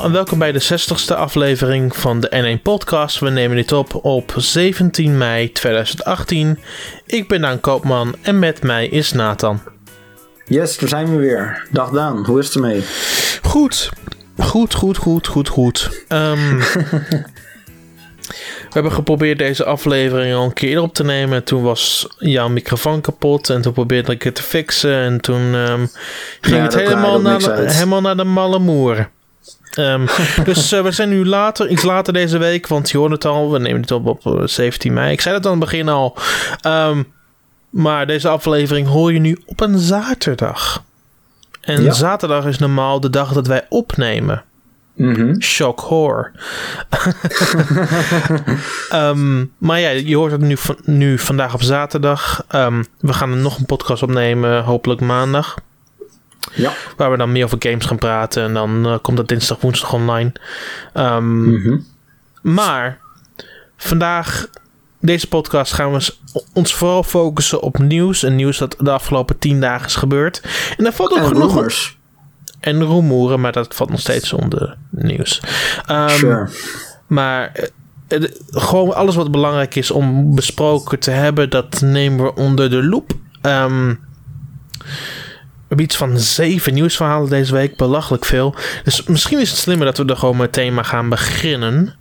Allemaal en welkom bij de 60ste aflevering van de N1 Podcast. We nemen dit op op 17 mei 2018. Ik ben Daan Koopman en met mij is Nathan. Yes, daar zijn we weer. Dag Daan, hoe is het ermee? Goed, goed, goed, goed, goed, goed. Um, we hebben geprobeerd deze aflevering al een keer op te nemen. Toen was jouw microfoon kapot en toen probeerde ik het te fixen. En toen um, ging Ja, het helemaal naar, helemaal naar de malle moer. Ehm, dus eh, we zijn nu later, iets later deze week, want je hoort het al, we nemen het op op eh, 17 mei. Ik zei het aan het begin al. Ehm, maar deze aflevering hoor je nu op een zaterdag. En Ja. zaterdag is normaal de dag dat wij opnemen. Mhm. Shock horror. Ehm, maar ja, je hoort het nu, nu vandaag op zaterdag. We gaan er nog een podcast opnemen, hopelijk maandag. Ja. Waar we dan meer over games gaan praten. En dan eh, komt dat dinsdag, woensdag online. Ehm, Mhm. Maar vandaag, deze podcast, gaan we ons vooral focussen op nieuws. En nieuws dat de afgelopen tien dagen is gebeurd. En daar valt ook En genoeg rumors. En rumoeren, maar dat valt nog steeds onder nieuws. Ehm, Sure. Maar eh, het- gewoon alles wat belangrijk is om besproken te hebben, dat nemen we onder de loep. Ehm, we hebben iets van zeven nieuwsverhalen deze week, belachelijk veel. Dus misschien is het slimmer dat we er gewoon meteen maar gaan beginnen.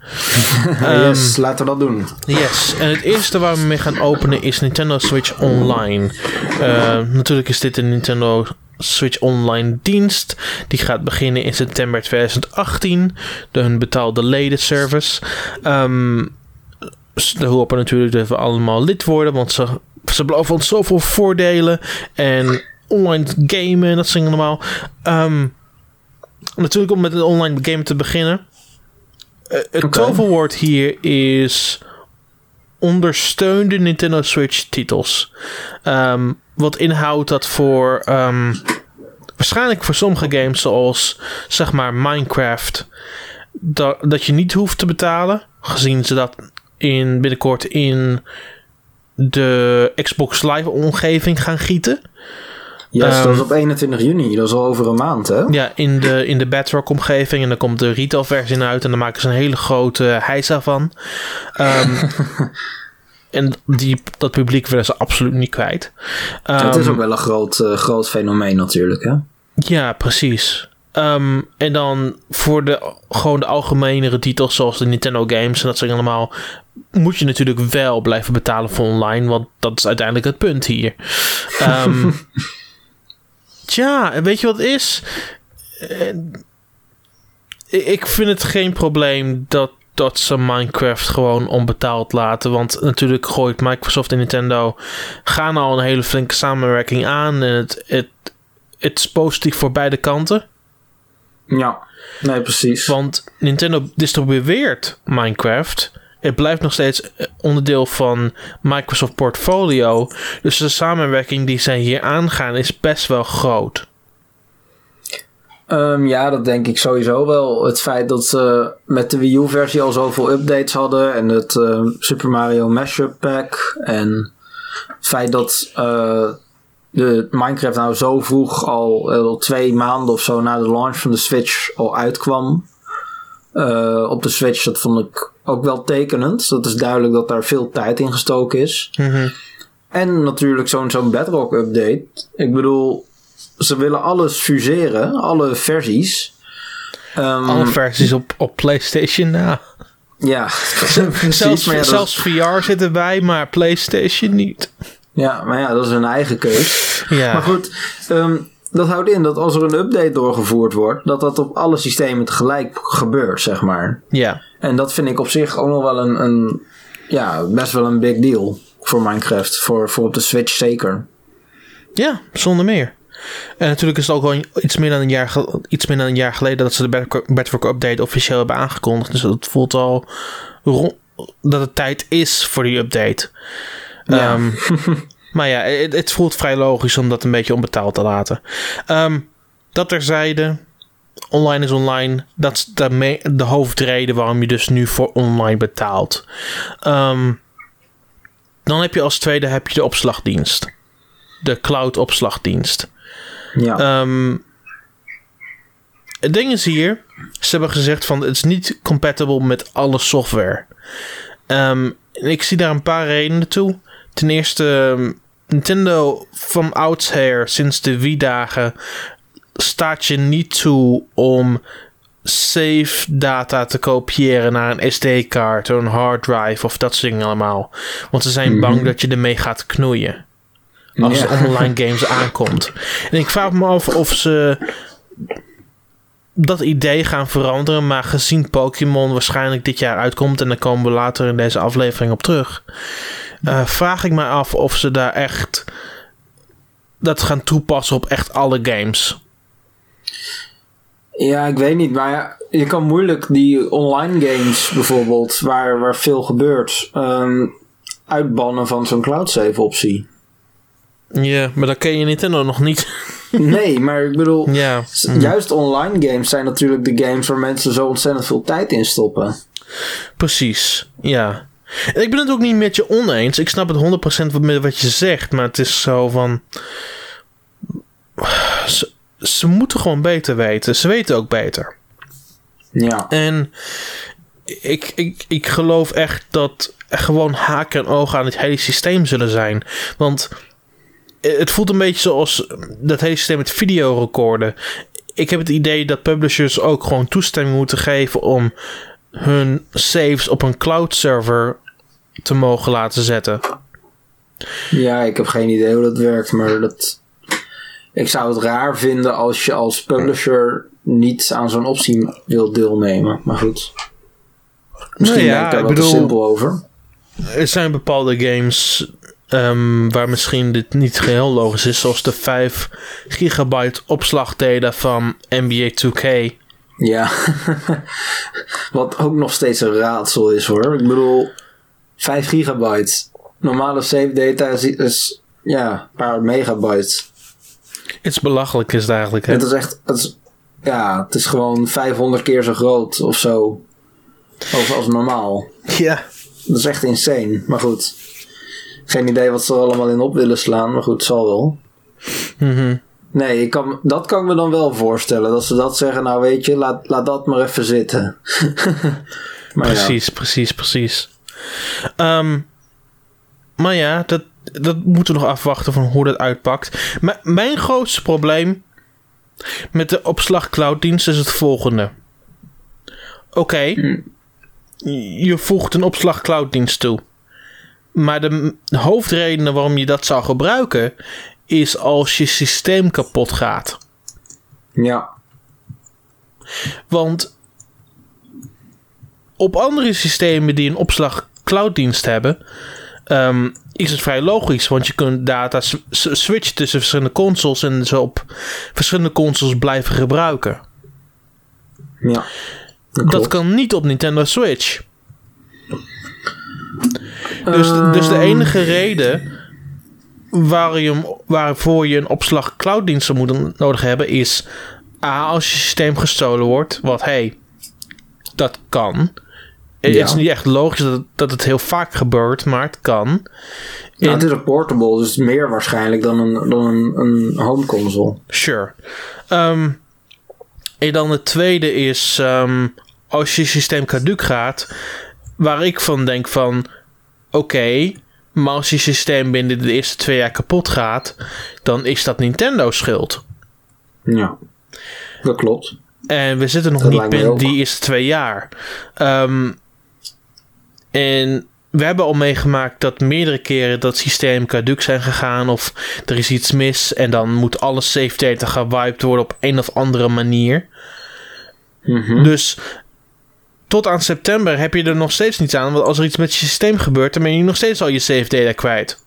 Ehm, yes, laten we dat doen. Yes, en het eerste waar we mee gaan openen is Nintendo Switch Online. Eh, natuurlijk is dit een Nintendo Switch Online dienst. Die gaat beginnen in september 2018. De hun betaalde ledenservice. Ehm ze hopen natuurlijk dat we allemaal lid worden, want ze, ze beloven ons zoveel voordelen. En online gamen en dat soort dingen allemaal. Ehm, natuurlijk om met het online gamen te beginnen. Eh, het Oké. toverwoord hier is ondersteunde Nintendo Switch titels. Ehm, wat inhoudt dat voor ehm, waarschijnlijk voor sommige games zoals zeg maar Minecraft dat, dat je niet hoeft te betalen, gezien ze dat in binnenkort in de Xbox Live omgeving gaan gieten. Yes, Ehm, dat is op 21 juni. Dat is al over een maand, hè? Ja, in de, in de Bedrock omgeving. En dan komt de retail versie uit. En dan maken ze een hele grote heisa van. Ehm, en die, dat publiek willen ze absoluut niet kwijt. het is Ehm, ook wel een groot, eh, groot fenomeen natuurlijk, hè? Ja, precies. Ehm, en dan voor de, gewoon de algemenere titels zoals de Nintendo games en dat soort allemaal, moet je natuurlijk wel blijven betalen voor online, want dat is uiteindelijk het punt hier. Ehm tja, en weet je wat het is? Eh, ik vind het geen probleem dat, dat ze Minecraft gewoon onbetaald laten. Want natuurlijk gooit Microsoft en Nintendo gaan al een hele flinke samenwerking aan. En het, het, het is positief voor beide kanten. Ja, nee, precies. Want Nintendo distribueert Minecraft. Het blijft nog steeds eh, onderdeel van Microsoft portfolio. Dus de samenwerking die zij hier aangaan is best wel groot. Ehm, ja, dat denk ik sowieso wel. Het feit dat ze met de Wii U-versie al zoveel updates hadden en het eh, Super Mario Mashup Pack en het feit dat eh, de Minecraft nou zo vroeg al, eh, al twee maanden of zo na de launch van de Switch al uitkwam eh, op de Switch, dat vond ik ook wel tekenend. Dat is duidelijk dat daar veel tijd in gestoken is. Mhm. En natuurlijk zo'n zo'n Bedrock update. Ik bedoel, ze willen alles fuseren, alle versies. Ehm, Alle versies op, op PlayStation. Nou, Ja, precies. zelfs, ja, zelfs VR zit erbij, maar PlayStation niet. ja, maar ja, dat is hun eigen keus. Ja, Maar goed, ehm, dat houdt in dat als er een update doorgevoerd wordt, dat dat op alle systemen tegelijk gebeurt, zeg maar. ja. En dat vind ik op zich ook nog wel een, een ja, best wel een big deal voor Minecraft. Voor, voor op de Switch zeker. Ja, zonder meer. En natuurlijk is het ook al iets meer dan een jaar, iets meer dan een jaar geleden dat ze de Bedrock- Update officieel hebben aangekondigd. Dus het voelt al dat het tijd is voor die update. Ja. Ehm, maar ja, het, het voelt vrij logisch om dat een beetje onbetaald te laten. Ehm, dat terzijde, online is online. Dat is de, de hoofdreden waarom je dus nu voor online betaalt. Ehm, dan heb je als tweede heb je de opslagdienst. De cloud opslagdienst. Ja. Ehm, het ding is hier, Ze hebben gezegd van het is niet compatible met alle software. Ik zie daar een paar redenen toe. Ten eerste, ehm, Nintendo van oudsher, sinds de Wii-dagen, staat je niet toe om save data te kopiëren naar een SD-kaart, een hard drive of dat soort dingen allemaal. Want ze zijn bang dat je ermee gaat knoeien. Als Ja. online games aankomt. En ik vraag me af of ze dat idee gaan veranderen. Maar gezien Pokémon waarschijnlijk dit jaar uitkomt. En daar komen we later in deze aflevering op terug. eh, vraag ik me af of ze daar echt dat gaan toepassen op echt alle games. Ja, ik weet niet, maar je kan moeilijk die online games bijvoorbeeld, waar, waar veel gebeurt, ehm, uitbannen van zo'n cloud save optie. Ja, maar dan ken je Nintendo nog niet. Nee, maar ik bedoel, ja. s- juist online games zijn natuurlijk de games waar mensen zo ontzettend veel tijd in stoppen. Precies, ja. En ik ben het ook niet met je oneens. Ik snap het 100% met wat je zegt, maar het is zo van. Ze, ze moeten gewoon beter weten. Ze weten ook beter. Ja, En ik, ik, ik geloof echt dat er gewoon haken en ogen aan het hele systeem zullen zijn. Want het voelt een beetje zoals dat hele systeem met videorecorden. Ik heb het idee dat publishers ook gewoon toestemming moeten geven om hun saves op een cloud server te mogen laten zetten. ja, ik heb geen idee hoe dat werkt, maar dat, ik zou het raar vinden als je als publisher niet aan zo'n optie wilt deelnemen. Maar goed, misschien Nou ja, ben ik daar ik te simpel over. Er zijn bepaalde games ehm, waar misschien dit niet geheel logisch is, zoals de 5 gigabyte opslagdata van NBA 2K. Ja, wat ook nog steeds een raadsel is hoor. Ik bedoel, 5 gigabyte. Normale save data is, is ja, een paar megabyte. Het is belachelijk is het eigenlijk. Hè? Het is echt, het is, ja, het is gewoon 500 keer zo groot of zo. Als, als normaal. Ja. Dat is echt insane. Maar goed, geen idee wat ze er allemaal in op willen slaan. Maar goed, zal wel. Mhm. Nee, ik kan, dat kan ik me dan wel voorstellen. Dat ze dat zeggen, nou weet je, laat, laat dat maar even zitten. maar ja. Precies, precies, precies. Ehm, maar ja, dat, dat moeten we nog afwachten van hoe dat uitpakt. Mijn grootste probleem met de opslag clouddienst is het volgende. Oké, je voegt een opslag clouddienst toe. Maar de hoofdredenen waarom je dat zou gebruiken is als je systeem kapot gaat. Ja, Want op andere systemen die een opslag clouddienst hebben, ehm, is het vrij logisch. Want je kunt data switchen tussen verschillende consoles en ze op verschillende consoles blijven gebruiken. ja. Dat, Dat kan niet op Nintendo Switch. Dus, dus de Ehm, enige reden waar je, waarvoor je een opslag clouddienst zou moeten nodig hebben is A, als je systeem gestolen wordt, wat hey, dat kan. Het Ja. is niet echt logisch dat, dat het heel vaak gebeurt, maar het kan. En- het is een portable, dus meer waarschijnlijk dan een, dan een, een home console. Sure. Ehm, en dan het tweede is, ehm, als je systeem caduc gaat, waar ik van denk van, oké, maar als je systeem binnen de eerste twee jaar kapot gaat, dan is dat Nintendo schuld. Ja, dat klopt. En we zitten nog Dat niet binnen die eerste twee jaar. Ehm, en we hebben al meegemaakt dat meerdere keren dat systeem caduc zijn gegaan of er is iets mis en dan moet alle save data gewiped worden op een of andere manier. Mhm. Dus tot aan september heb je er nog steeds niets aan, want als er iets met je systeem gebeurt, dan ben je nog steeds al je save data kwijt.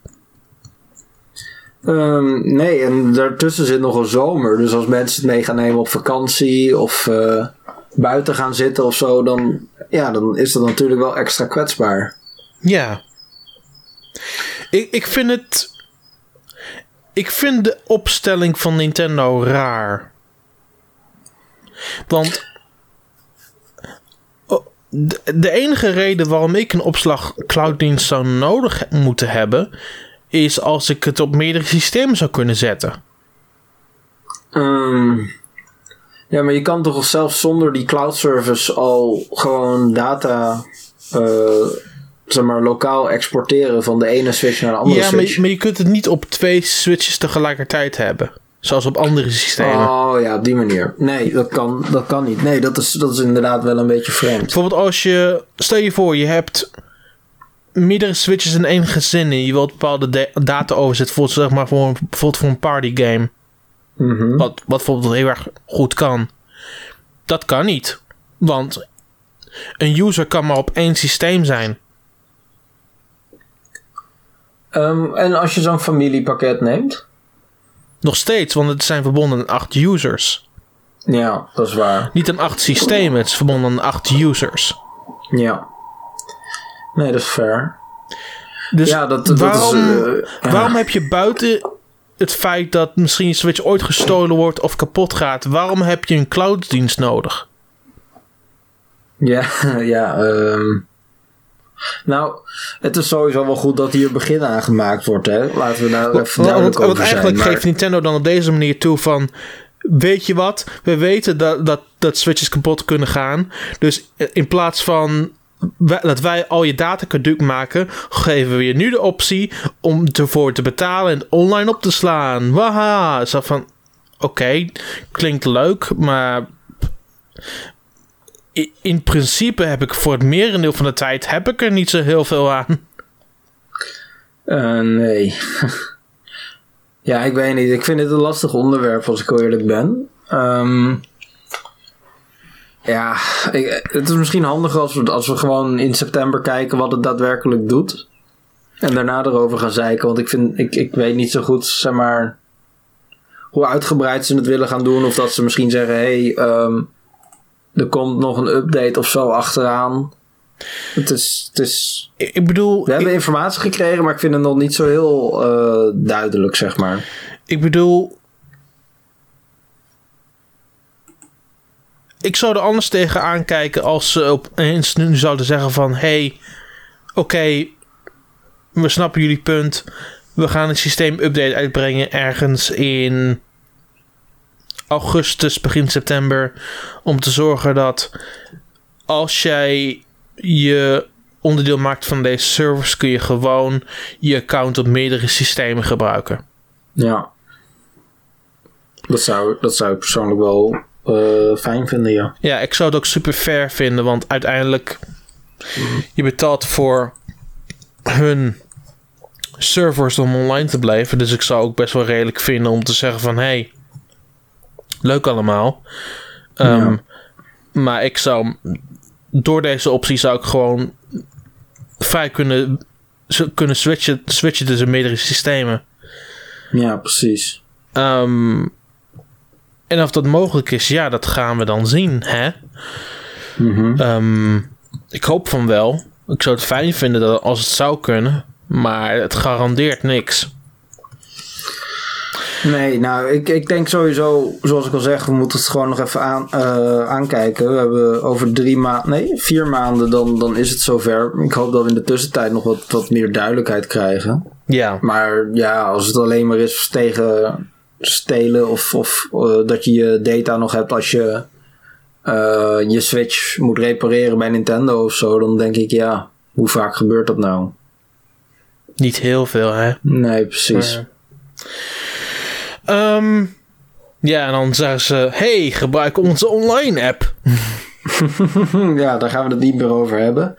Ehm, nee, en daartussen zit nog een zomer. Dus als mensen het mee gaan nemen op vakantie of eh, buiten gaan zitten of zo, dan, ja, dan is dat natuurlijk wel extra kwetsbaar. Ja. Ik, ik vind het. Ik vind de opstelling van Nintendo raar. Want. De, de enige reden waarom ik een opslag clouddienst zou nodig moeten hebben. is als ik het op meerdere systemen zou kunnen zetten. Ehm, Ja, maar je kan toch zelfs zonder die cloud service al gewoon data eh, zeg maar, lokaal exporteren van de ene switch naar de andere Ja, maar, switch. maar je kunt het niet op twee switches tegelijkertijd hebben. Zoals op andere systemen. Oh ja, op die manier. Nee, dat kan, dat kan niet. Nee, dat is, dat is inderdaad wel een beetje vreemd. Bijvoorbeeld als je... Stel je voor, je hebt meerdere switches in één gezin en je wilt bepaalde da- data overzetten. Bijvoorbeeld, zeg maar, voor een, bijvoorbeeld voor een party game. Mhm. Wat, wat bijvoorbeeld heel erg goed kan. Dat kan niet. Want een user kan maar op één systeem zijn. Ehm, en als je zo'n familiepakket neemt? Nog steeds, want het zijn verbonden aan acht users. Ja, dat is waar. Niet aan acht systemen, het is verbonden aan acht users. Ja. Nee, dat is fair. Dus ja, dat, dat waarom, is... eh, ja. waarom heb je buiten het feit dat misschien Switch ooit gestolen wordt of kapot gaat, waarom heb je een clouddienst nodig? Ja, ja. ehm. Nou, het is sowieso wel goed dat hier begin aan gemaakt wordt, hè. Laten we daar even duidelijk want over eigenlijk zijn. maar- geeft Nintendo dan op deze manier toe van... Weet je wat? We weten dat, dat, dat Switches kapot kunnen gaan. Dus in plaats van dat wij al je data caduc maken... geven we je nu de optie om ervoor te betalen en online op te slaan. Waha! Zo van... Oké, klinkt leuk, maar... In principe heb ik voor het merendeel van de tijd... heb ik er niet zo heel veel aan. Eh, nee. ja, ik weet niet. Ik vind het een lastig onderwerp, als ik heel eerlijk ben. Ehm, ja, het is misschien handiger als we, als we gewoon in september kijken wat het daadwerkelijk doet. En daarna erover gaan zeiken. Want ik, vind, ik, ik weet niet zo goed, zeg maar, hoe uitgebreid ze het willen gaan doen. Of dat ze misschien zeggen, hé, hey, ehm, er komt nog een update of zo achteraan. Het is, het is Ik bedoel... we hebben informatie gekregen, maar ik vind het nog niet zo heel eh, duidelijk, zeg maar. Ik bedoel. Ik zou er anders tegen aankijken als ze opeens nu zouden zeggen van... hey, oké, we snappen jullie punt. We gaan een systeemupdate uitbrengen ergens in augustus, begin september. Om te zorgen dat als jij je onderdeel maakt van deze service... kun je gewoon je account op meerdere systemen gebruiken. Ja. Dat zou, dat zou ik persoonlijk wel eh, fijn vinden, ja. Ja, ik zou het ook super fair vinden, want uiteindelijk je betaalt voor hun servers om online te blijven. Dus ik zou ook best wel redelijk vinden om te zeggen van hey, leuk allemaal. Ehm, Ja. Maar ik zou door deze optie zou ik gewoon vrij kunnen, kunnen switchen, switchen tussen meerdere systemen. Ja, precies. Ehm, en of dat mogelijk is, ja, dat gaan we dan zien, hè? Mhm. Ehm, ik hoop van wel. Ik zou het fijn vinden dat als het zou kunnen. Maar het garandeert niks. Nee, nou, ik, ik denk sowieso, zoals ik al zeg, we moeten het gewoon nog even aan, eh, aankijken. We hebben over drie maanden, nee, vier maanden, dan, dan is het zover. Ik hoop dat we in de tussentijd nog wat, wat meer duidelijkheid krijgen. Ja. Maar ja, als het alleen maar is tegen stelen of, of eh, dat je je data nog hebt als je eh, je Switch moet repareren bij Nintendo of zo, dan denk ik ja, hoe vaak gebeurt dat nou? Niet heel veel, hè? Nee, precies. Ehm, ja, en dan zeggen ze: hey, gebruik onze online app. ja, daar gaan we het niet meer over hebben.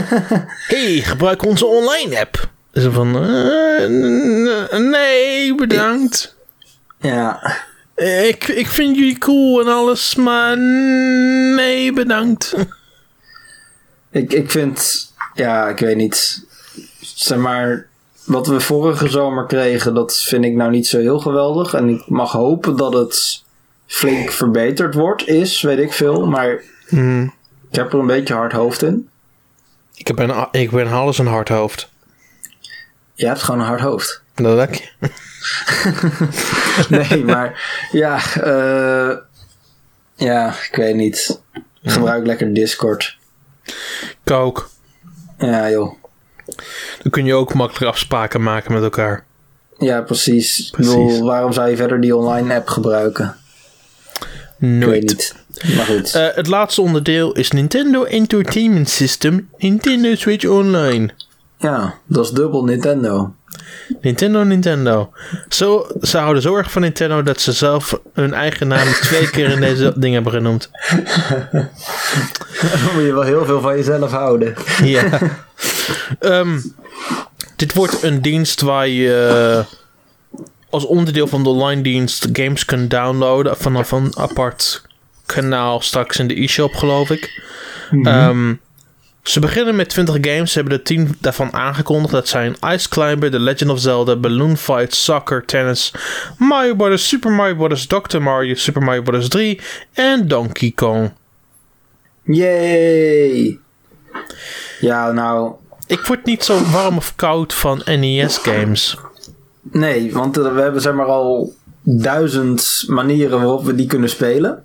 hey, gebruik onze online app. Dus van: eh, nee, bedankt. Ja, Ik, ik vind jullie cool en alles, maar nee, bedankt. ik, ik vind, ja, ik weet niet. Zeg maar, wat we vorige zomer kregen, dat vind ik nou niet zo heel geweldig. En ik mag hopen dat het flink verbeterd wordt, is, weet ik veel. Maar Hmm. ik heb er een beetje hard hoofd in. Ik ben, ik ben alles een hard hoofd. Je hebt gewoon een hard hoofd. Dat dank je. Nee, maar ja, eh, ja, ik weet niet. Gebruik lekker Discord. Ik ook. Ja, joh. Dan kun je ook makkelijker afspraken maken met elkaar. Ja, precies. Ik Precies. bedoel, waarom zou je verder die online app gebruiken? Nooit. niet. Maar goed. Eh, het laatste onderdeel is Nintendo Entertainment System, Nintendo Switch Online. ja, dat is dubbel Nintendo. Nintendo, Nintendo. Zo, ze houden zo erg van Nintendo dat ze zelf hun eigen naam twee keer in deze ding hebben genoemd. Dan moet je wel heel veel van jezelf houden. Ja. Ehm, dit wordt een dienst waar je eh, als onderdeel van de online dienst games kunt downloaden vanaf een apart kanaal straks in de e-shop, geloof ik. Ehm, ze beginnen met 20 games. Ze hebben er 10 daarvan aangekondigd. Dat zijn Ice Climber, The Legend of Zelda, Balloon Fight, Soccer, Tennis, Mario Bros., Super Mario Bros., Dr. Mario, Super Mario Bros. 3 en Donkey Kong. Yay! Ja, nou, Ik word niet zo warm of koud van NES games. nee, want eh, we hebben zeg maar al duizend manieren waarop we die kunnen spelen.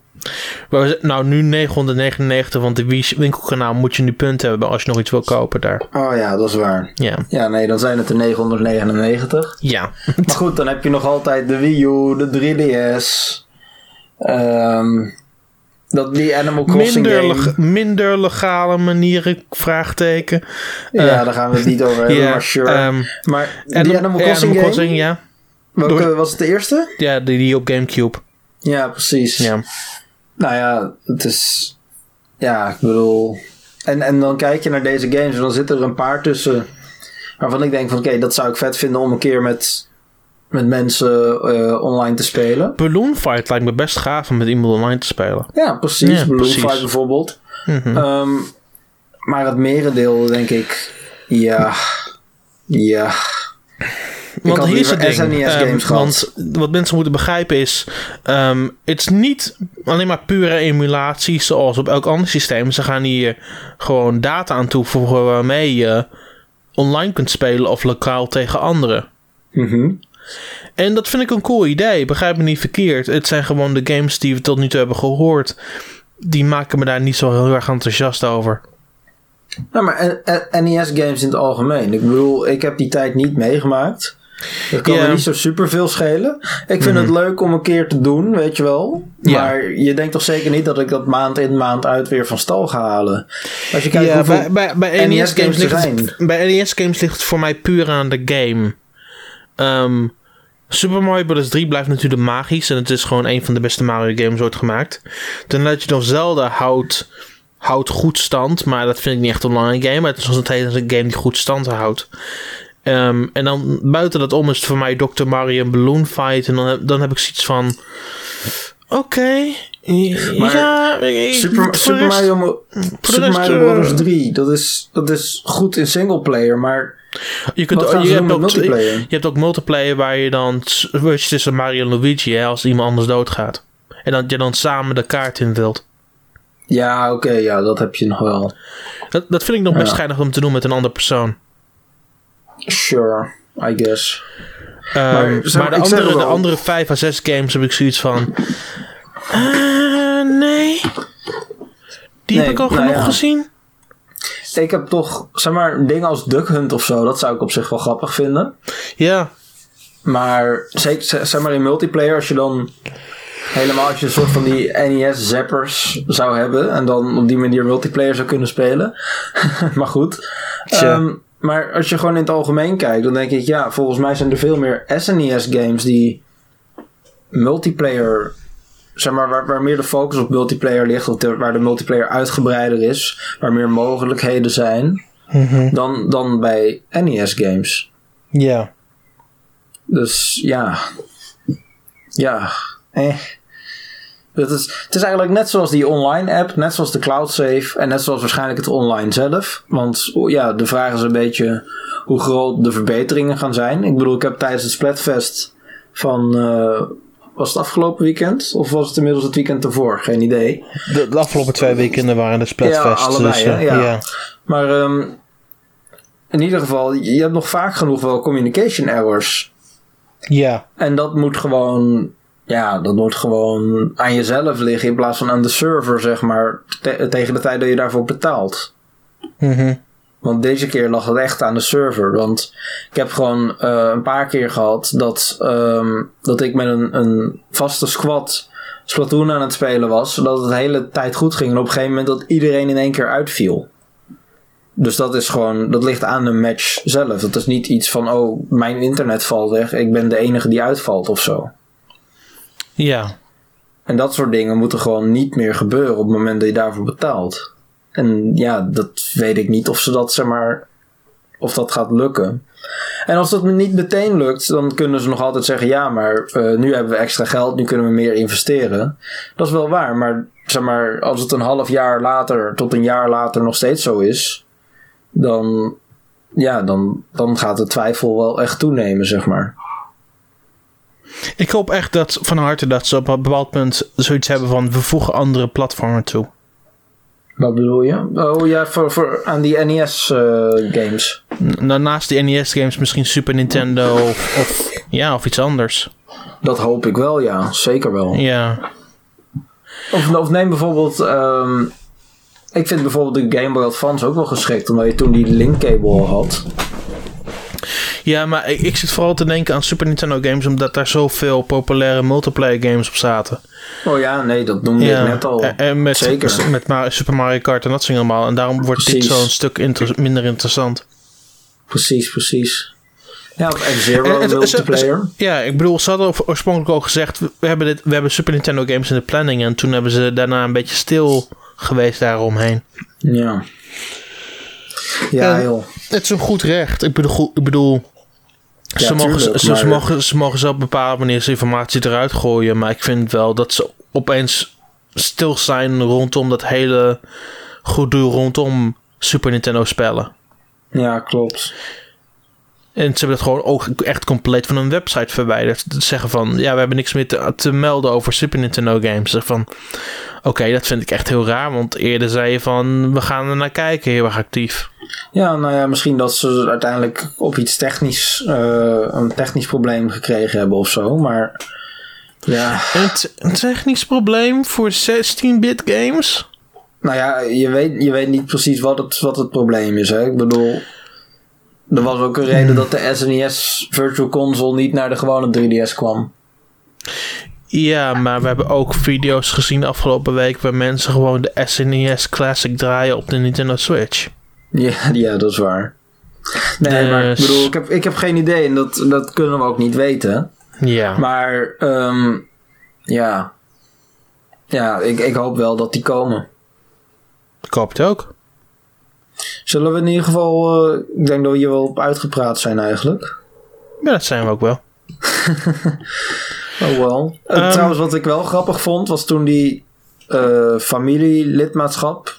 Nou, nu 999, want de winkelkanaal moet je nu punten hebben als je nog iets wil kopen daar. Oh ja, dat is waar. Ja. Ja, nee, dan zijn het er 999. Ja. Maar goed, dan heb je nog altijd de Wii U, de 3DS. Ehm dat, die Animal Crossing Minder, game. minder legale manieren, vraagteken. ja, eh, daar gaan we het niet over hebben, maar sure. ehm, maar die Anim- Animal Crossing Animal game, Crossing, ja. welke door- was het de eerste? Ja, die, die op Gamecube. Ja, precies. Ja. Nou ja, het is... Ja, ik bedoel... En, en dan kijk je naar deze games en dan zitten er een paar tussen... Waarvan ik denk van oké, dat zou ik vet vinden om een keer met, met mensen eh, online te spelen. Balloon Fight lijkt me best gaaf om met iemand online te spelen. Ja, precies. Ja, Balloon precies. Fight bijvoorbeeld. Mhm. Ehm, maar het merendeel denk ik... Ja... Ja... Want hier is het liever ding. SNES ehm, games want wat mensen moeten begrijpen is... ehm, het is niet alleen maar pure emulatie zoals op elk ander systeem. Ze gaan hier gewoon data aan toevoegen waarmee je online kunt spelen of lokaal tegen anderen. Mhm. En dat vind ik een cool idee. Begrijp me niet verkeerd. Het zijn gewoon de games die we tot nu toe hebben gehoord. Die maken me daar niet zo heel erg enthousiast over. Nou, maar NES-games in het algemeen. Ik bedoel, ik heb die tijd niet meegemaakt. Dat kan. Mhm. me niet zo super veel schelen. Ik vind het leuk om een keer te doen, weet je wel. Maar je denkt toch zeker niet dat ik dat maand in maand uit weer van stal ga halen. Als je kijkt Ja, hoeveel... bij, bij, bij, NES NES games ligt het, bij NES games ligt het voor mij puur aan de game. Ehm, Super Mario Bros. 3 blijft natuurlijk magisch en het is gewoon een van de beste Mario games ooit gemaakt. The Legend of Zelda houdt, houdt goed stand, maar dat vind ik niet echt een online game. Maar het is nog steeds een game die goed stand houdt. Ehm, en dan buiten dat om is het voor mij Dr. Mario en Balloon Fight. En dan heb, dan heb ik zoiets van... Oké, ja... Super, rest- Mario, Super rest, Mario eh, Bros. 3, dat is, dat is goed in singleplayer, maar Je, kunt, je, hebt ook, multiplayer? je hebt ook multiplayer waar je dan switcht tussen Mario en Luigi hè, als iemand anders doodgaat. En dat je dan samen de kaart invult. ja, oké, ja, dat heb je nog wel. Dat, dat vind ik nog best Ja. schijnig om te doen met een andere persoon. Sure, I guess. Ehm, Maar, zeg de, zeg andere, de andere vijf à zes games heb ik zoiets van... eh, nee. Die heb ik al nou genoeg ja. gezien. Ik heb toch, zeg maar, dingen als Duck Hunt of zo, dat zou ik op zich wel grappig vinden. Ja, Maar zeker, z- zeg maar in multiplayer, als je dan helemaal als je een soort van die NES-zappers zou hebben en dan op die manier multiplayer zou kunnen spelen. maar goed. Tja. Maar als je gewoon in het algemeen kijkt, dan denk ik, ja, volgens mij zijn er veel meer SNES-games die multiplayer, zeg maar, waar, waar meer de focus op multiplayer ligt, of de- waar de multiplayer uitgebreider is, waar meer mogelijkheden zijn, dan, dan bij NES-games. ja. Dus ja. Ja. Eh. Het is, het is eigenlijk net zoals die online app, net zoals de cloud save en net zoals waarschijnlijk het online zelf. Want ja, de vraag is een beetje hoe groot de verbeteringen gaan zijn. Ik bedoel, ik heb tijdens het Splatfest van. eh, was het afgelopen weekend? Of was het inmiddels het weekend ervoor? Geen idee. De, de afgelopen twee weekenden waren de Splatfest. Ja, allebei, dus, eh, Ja. ja. Maar ehm, in ieder geval, je hebt nog vaak genoeg wel communication errors. ja. En dat moet gewoon, ja, dat moet gewoon aan jezelf liggen in plaats van aan de server, zeg maar, te- tegen de tijd dat je daarvoor betaalt. Mhm. Want deze keer lag het echt aan de server. Want ik heb gewoon eh, een paar keer gehad dat, ehm, dat ik met een, een vaste squad Splatoon aan het spelen was, zodat het de hele tijd goed ging. En op een gegeven moment dat iedereen in één keer uitviel. Dus dat is gewoon, dat ligt aan de match zelf. Dat is niet iets van, oh, mijn internet valt weg, ik ben de enige die uitvalt of zo. Ja. En dat soort dingen moeten gewoon niet meer gebeuren op het moment dat je daarvoor betaalt. En ja, dat weet ik niet of ze dat, zeg maar, of dat gaat lukken. En als dat niet meteen lukt, dan kunnen ze nog altijd zeggen: ja, maar uh, nu hebben we extra geld, nu kunnen we meer investeren. Dat is wel waar, maar zeg maar, als het een half jaar later tot een jaar later nog steeds zo is, dan, ja, dan, dan gaat de twijfel wel echt toenemen, zeg maar. Ik hoop echt dat van harte dat ze op een bepaald punt zoiets hebben van we voegen andere platformen toe. Wat bedoel je? Oh ja, voor, voor aan die NES-games. Uh, naast die NES-games misschien Super Nintendo of, of, ja, of iets anders. Dat hoop ik wel, ja. Zeker wel. Ja. Of, of neem bijvoorbeeld... Um, ik vind bijvoorbeeld de Game Boy Advance ook wel geschikt, omdat je toen die linkkabel had. Ja, maar ik, ik, zit vooral te denken aan Super Nintendo games, omdat daar zoveel populaire multiplayer games op zaten. Oh ja, nee, dat noemde ja. ik net al. En met, Zeker. met Super Mario Kart en dat soort allemaal. En daarom wordt precies. dit zo'n stuk inter minder interessant. Precies, precies. Ja, of F-Zero multiplayer. ja, ik bedoel, ze hadden oorspronkelijk al gezegd... We hebben, dit, we hebben Super Nintendo games in de planning... en toen hebben ze daarna een beetje stil geweest daaromheen. Ja. Ja, joh. Het is een goed recht. Ik bedoel, ik bedoel ze, mogen, ze, ze, mogen, ze mogen zelf bepalen wanneer ze informatie eruit gooien. Maar ik vind wel dat ze opeens stil zijn rondom dat hele gedoe rondom Super Nintendo spellen. Ja, klopt. En ze hebben het gewoon ook echt compleet van hun website verwijderd. Zeggen van, ja, we hebben niks meer te, te melden over Super Nintendo games. Zeg van, oké, dat vind ik echt heel raar. Want eerder zei je van, we gaan er naar kijken, heel erg actief. Ja, nou ja, misschien dat ze uiteindelijk op iets technisch, uh, een technisch probleem gekregen hebben of zo. Maar ja. Een, technisch probleem voor 16-bit games? Nou ja, je weet, je weet niet precies wat het, wat het probleem is. Hè? Ik bedoel, er was ook een reden hmm. dat de SNES Virtual Console niet naar de gewone 3DS kwam. Ja, maar we hebben ook video's gezien de afgelopen week waar mensen gewoon de SNES Classic draaien op de Nintendo Switch. Ja, ja dat is waar. Nee, maar ik dus- bedoel, ik heb, ik heb geen idee en dat, dat kunnen we ook niet weten. Ja. Maar, um, ja. Ja, ik, ik hoop wel dat die komen. Ik hoop het ook. Zullen we in ieder geval, uh, ik denk dat we hier wel op uitgepraat zijn eigenlijk. Ja, dat zijn we ook wel. oh wel. Um, trouwens, wat ik wel grappig vond, was toen die uh, familielidmaatschap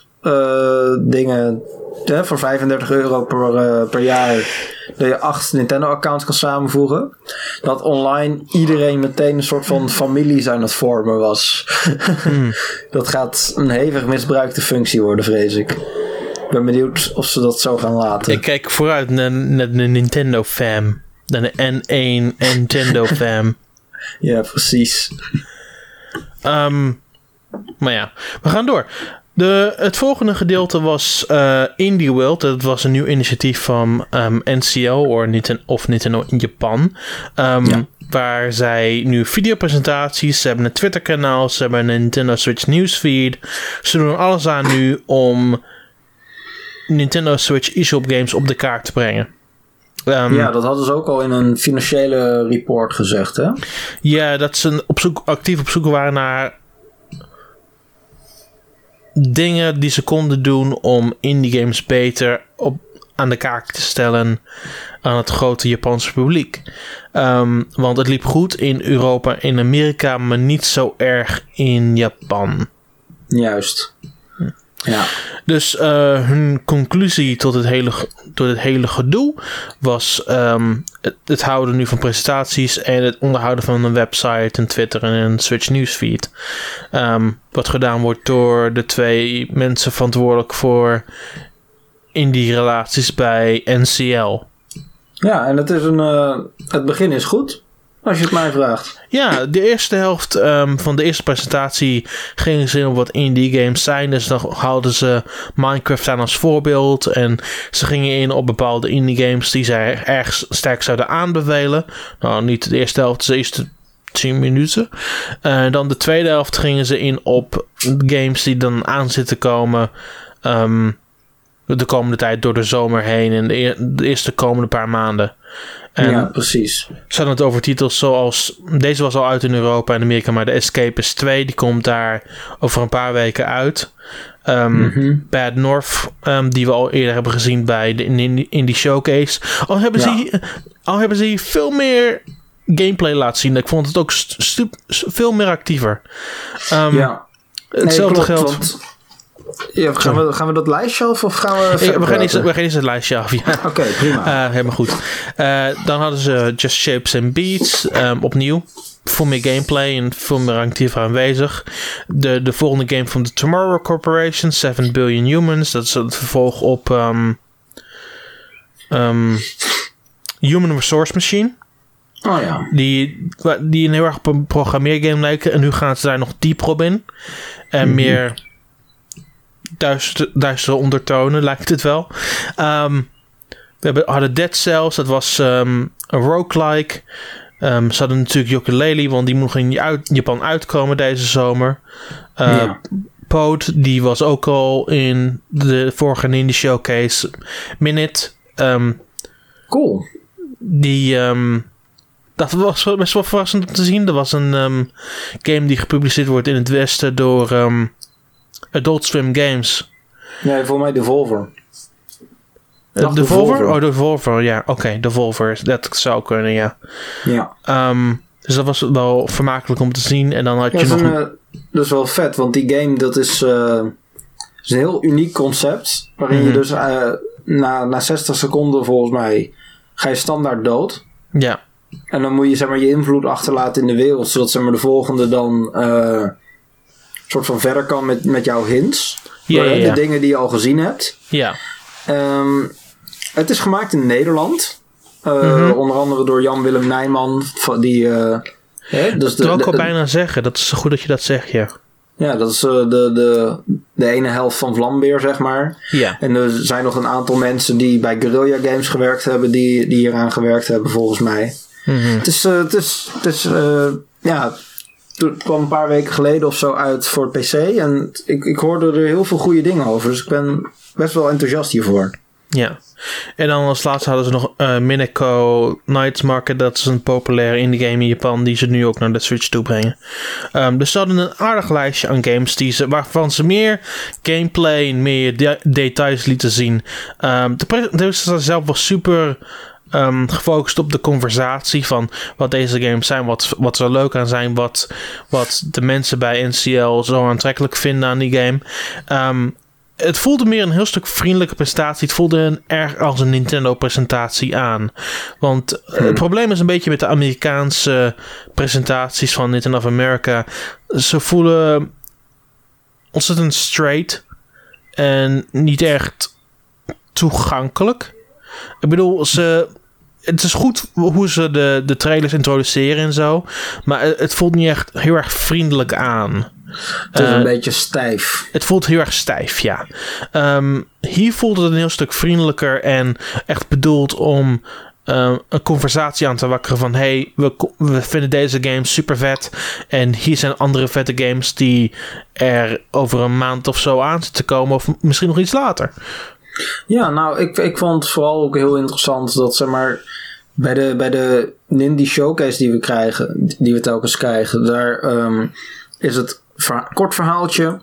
dingen hè, voor 35 euro per, per jaar dat je acht Nintendo-accounts kan samenvoegen. Dat online iedereen meteen een soort van familie aan het vormen was. Hmm. dat gaat een hevig misbruikte functie worden, vrees ik. Ik ben benieuwd of ze dat zo gaan laten. Ik kijk vooruit naar, naar de Nintendo Fam. Naar de N1 Nintendo Fam. ja, precies. Um, maar ja, we gaan door. De, het volgende gedeelte was uh, Indie World. Dat was een nieuw initiatief van um, NCO or Nintendo, of Nintendo in Japan. Um, ja. Waar zij nu videopresentaties, ze hebben een Twitter kanaal, ze hebben een Nintendo Switch newsfeed. Ze doen alles aan nu om Nintendo Switch eShop games op de kaart te brengen. Um, ja, dat hadden ze ook al in een financiële report gezegd, hè? Ja, dat ze op zoek, actief op zoek waren naar dingen die ze konden doen om indie games beter op, aan de kaak te stellen aan het grote Japanse publiek. Um, want het liep goed in Europa en Amerika, maar niet zo erg in Japan. Juist. Ja. Dus uh, hun conclusie tot het hele, tot het hele gedoe was um, het, het, houden nu van presentaties en het onderhouden van een website, een Twitter en een Switch newsfeed. Um, wat gedaan wordt door de twee mensen verantwoordelijk voor indie relaties bij NCL. Ja, en het, is een, uh, het begin is goed. Als je het mij vraagt. Ja, de eerste helft um, van de eerste presentatie gingen ze in op wat indie games zijn. Dus dan haalden ze Minecraft aan als voorbeeld. En ze gingen in op bepaalde indie games die zij erg sterk zouden aanbevelen. Nou, niet de eerste helft, de eerste 10 minuten. Uh, dan de tweede helft gingen ze in op games die dan aan zitten komen. Um, de komende tijd door de zomer heen en de, de eerste komende paar maanden. En ja, precies. Ze hadden het over titels zoals. Deze was al uit in Europa en Amerika, maar de Escapist 2 die komt daar over een paar weken uit. Um, Bad North, um, die we al eerder hebben gezien bij de in, die showcase. Al hebben, ze, al hebben ze hier veel meer gameplay laten zien. Ik vond het ook veel meer actiever. Um, ja. Hetzelfde geldt. Ja, gaan, we, gaan we dat lijstje af of gaan we. we, gaan eens, we gaan eens het lijstje af. Ja. Oké, prima. Uh, helemaal goed. Uh, dan hadden ze Just Shapes and Beats um, opnieuw. Veel meer gameplay en veel meer actiever aanwezig. De, de volgende game van de Tomorrow Corporation, 7 Billion Humans. Dat is het vervolg op um, um, Human Resource Machine. Oh ja. Die, die een heel erg op een programmeergame lijken. En nu gaan ze daar nog dieper op in. En mm -hmm. meer duistere, duistere ondertonen, lijkt het wel. Um, we hebben, hadden Dead Cells, dat was um, een roguelike. Um, ze hadden natuurlijk Yooka-Laylee, want die nog in uit, Japan uitkomen deze zomer. Uh, ja. Poot, die was ook al in de vorige Indie Showcase. Minute. Um, cool. Die... Um, dat was best wel verrassend om te zien. Er was een game die gepubliceerd wordt in het westen door um, Adult Swim Games. Nee, voor mij Devolver. Uh, Devolver? Oh, Devolver, ja. Oké, okay, Devolver. Dat zou kunnen, ja. Ja. Um, dus dat was wel vermakelijk om te zien. En dan had ja, je nog... Een, uh, dat is wel vet, want die game, dat is, uh, is een heel uniek concept. Waarin mm je mhm. dus na, na 60 seconden, volgens mij, ga je standaard dood. Ja. En dan moet je, zeg maar, je invloed achterlaten in de wereld. Zodat, zeg maar, de volgende dan soort van verder kan met, met jouw hints. Ja, ja. De dingen die je al gezien hebt. Ja. Um, het is gemaakt in Nederland. Uh, mm -hmm. Onder andere door Jan-Willem Nijman. Die, uh, hè, dus dat wil ik al bijna zeggen. Dat is goed dat je dat zegt, ja. Ja, dat is uh, de, de, de ene helft van Vlambeer, zeg maar. Ja. En er zijn nog een aantal mensen die bij Guerrilla Games gewerkt hebben, die, die hieraan gewerkt hebben, volgens mij. Mm -hmm. Het is, het is, het is ja, het kwam een paar weken geleden of zo uit voor PC. En ik, ik hoorde er heel veel goede dingen over. Dus ik ben best wel enthousiast hiervoor. Ja. En dan als laatste hadden ze nog uh, Mineko Nights Market. Dat is een populaire indie game in Japan. Die ze nu ook naar de Switch toe brengen. Um, dus ze hadden een aardig lijstje aan games. Die ze, waarvan ze meer gameplay en meer de details lieten zien. Um, de presentatie zelf was super um, gefocust op de conversatie van wat deze games zijn, wat, wat er leuk aan zijn, wat, wat de mensen bij NCL zo aantrekkelijk vinden aan die game. Um, het voelde meer een heel stuk vriendelijke presentatie. Het voelde een, erg als een Nintendo-presentatie aan. Want hmm. het probleem is een beetje met de Amerikaanse presentaties van Nintendo of America. Ze voelen ontzettend straight en niet echt toegankelijk. Ik bedoel, ze, het is goed hoe ze de, de trailers introduceren en zo. Maar het voelt niet echt heel erg vriendelijk aan. Het is uh, een beetje stijf. Het voelt heel erg stijf, ja. Um, hier voelt het een heel stuk vriendelijker en echt bedoeld om uh, een conversatie aan te wakkeren van hey, we, we vinden deze game super vet en hier zijn andere vette games die er over een maand of zo aan zitten komen of misschien nog iets later. Ja, nou, ik, ik vond het vooral ook heel interessant dat zeg maar bij de, bij de Nindy Showcase die we krijgen, die we telkens krijgen, daar um, is het kort verhaaltje,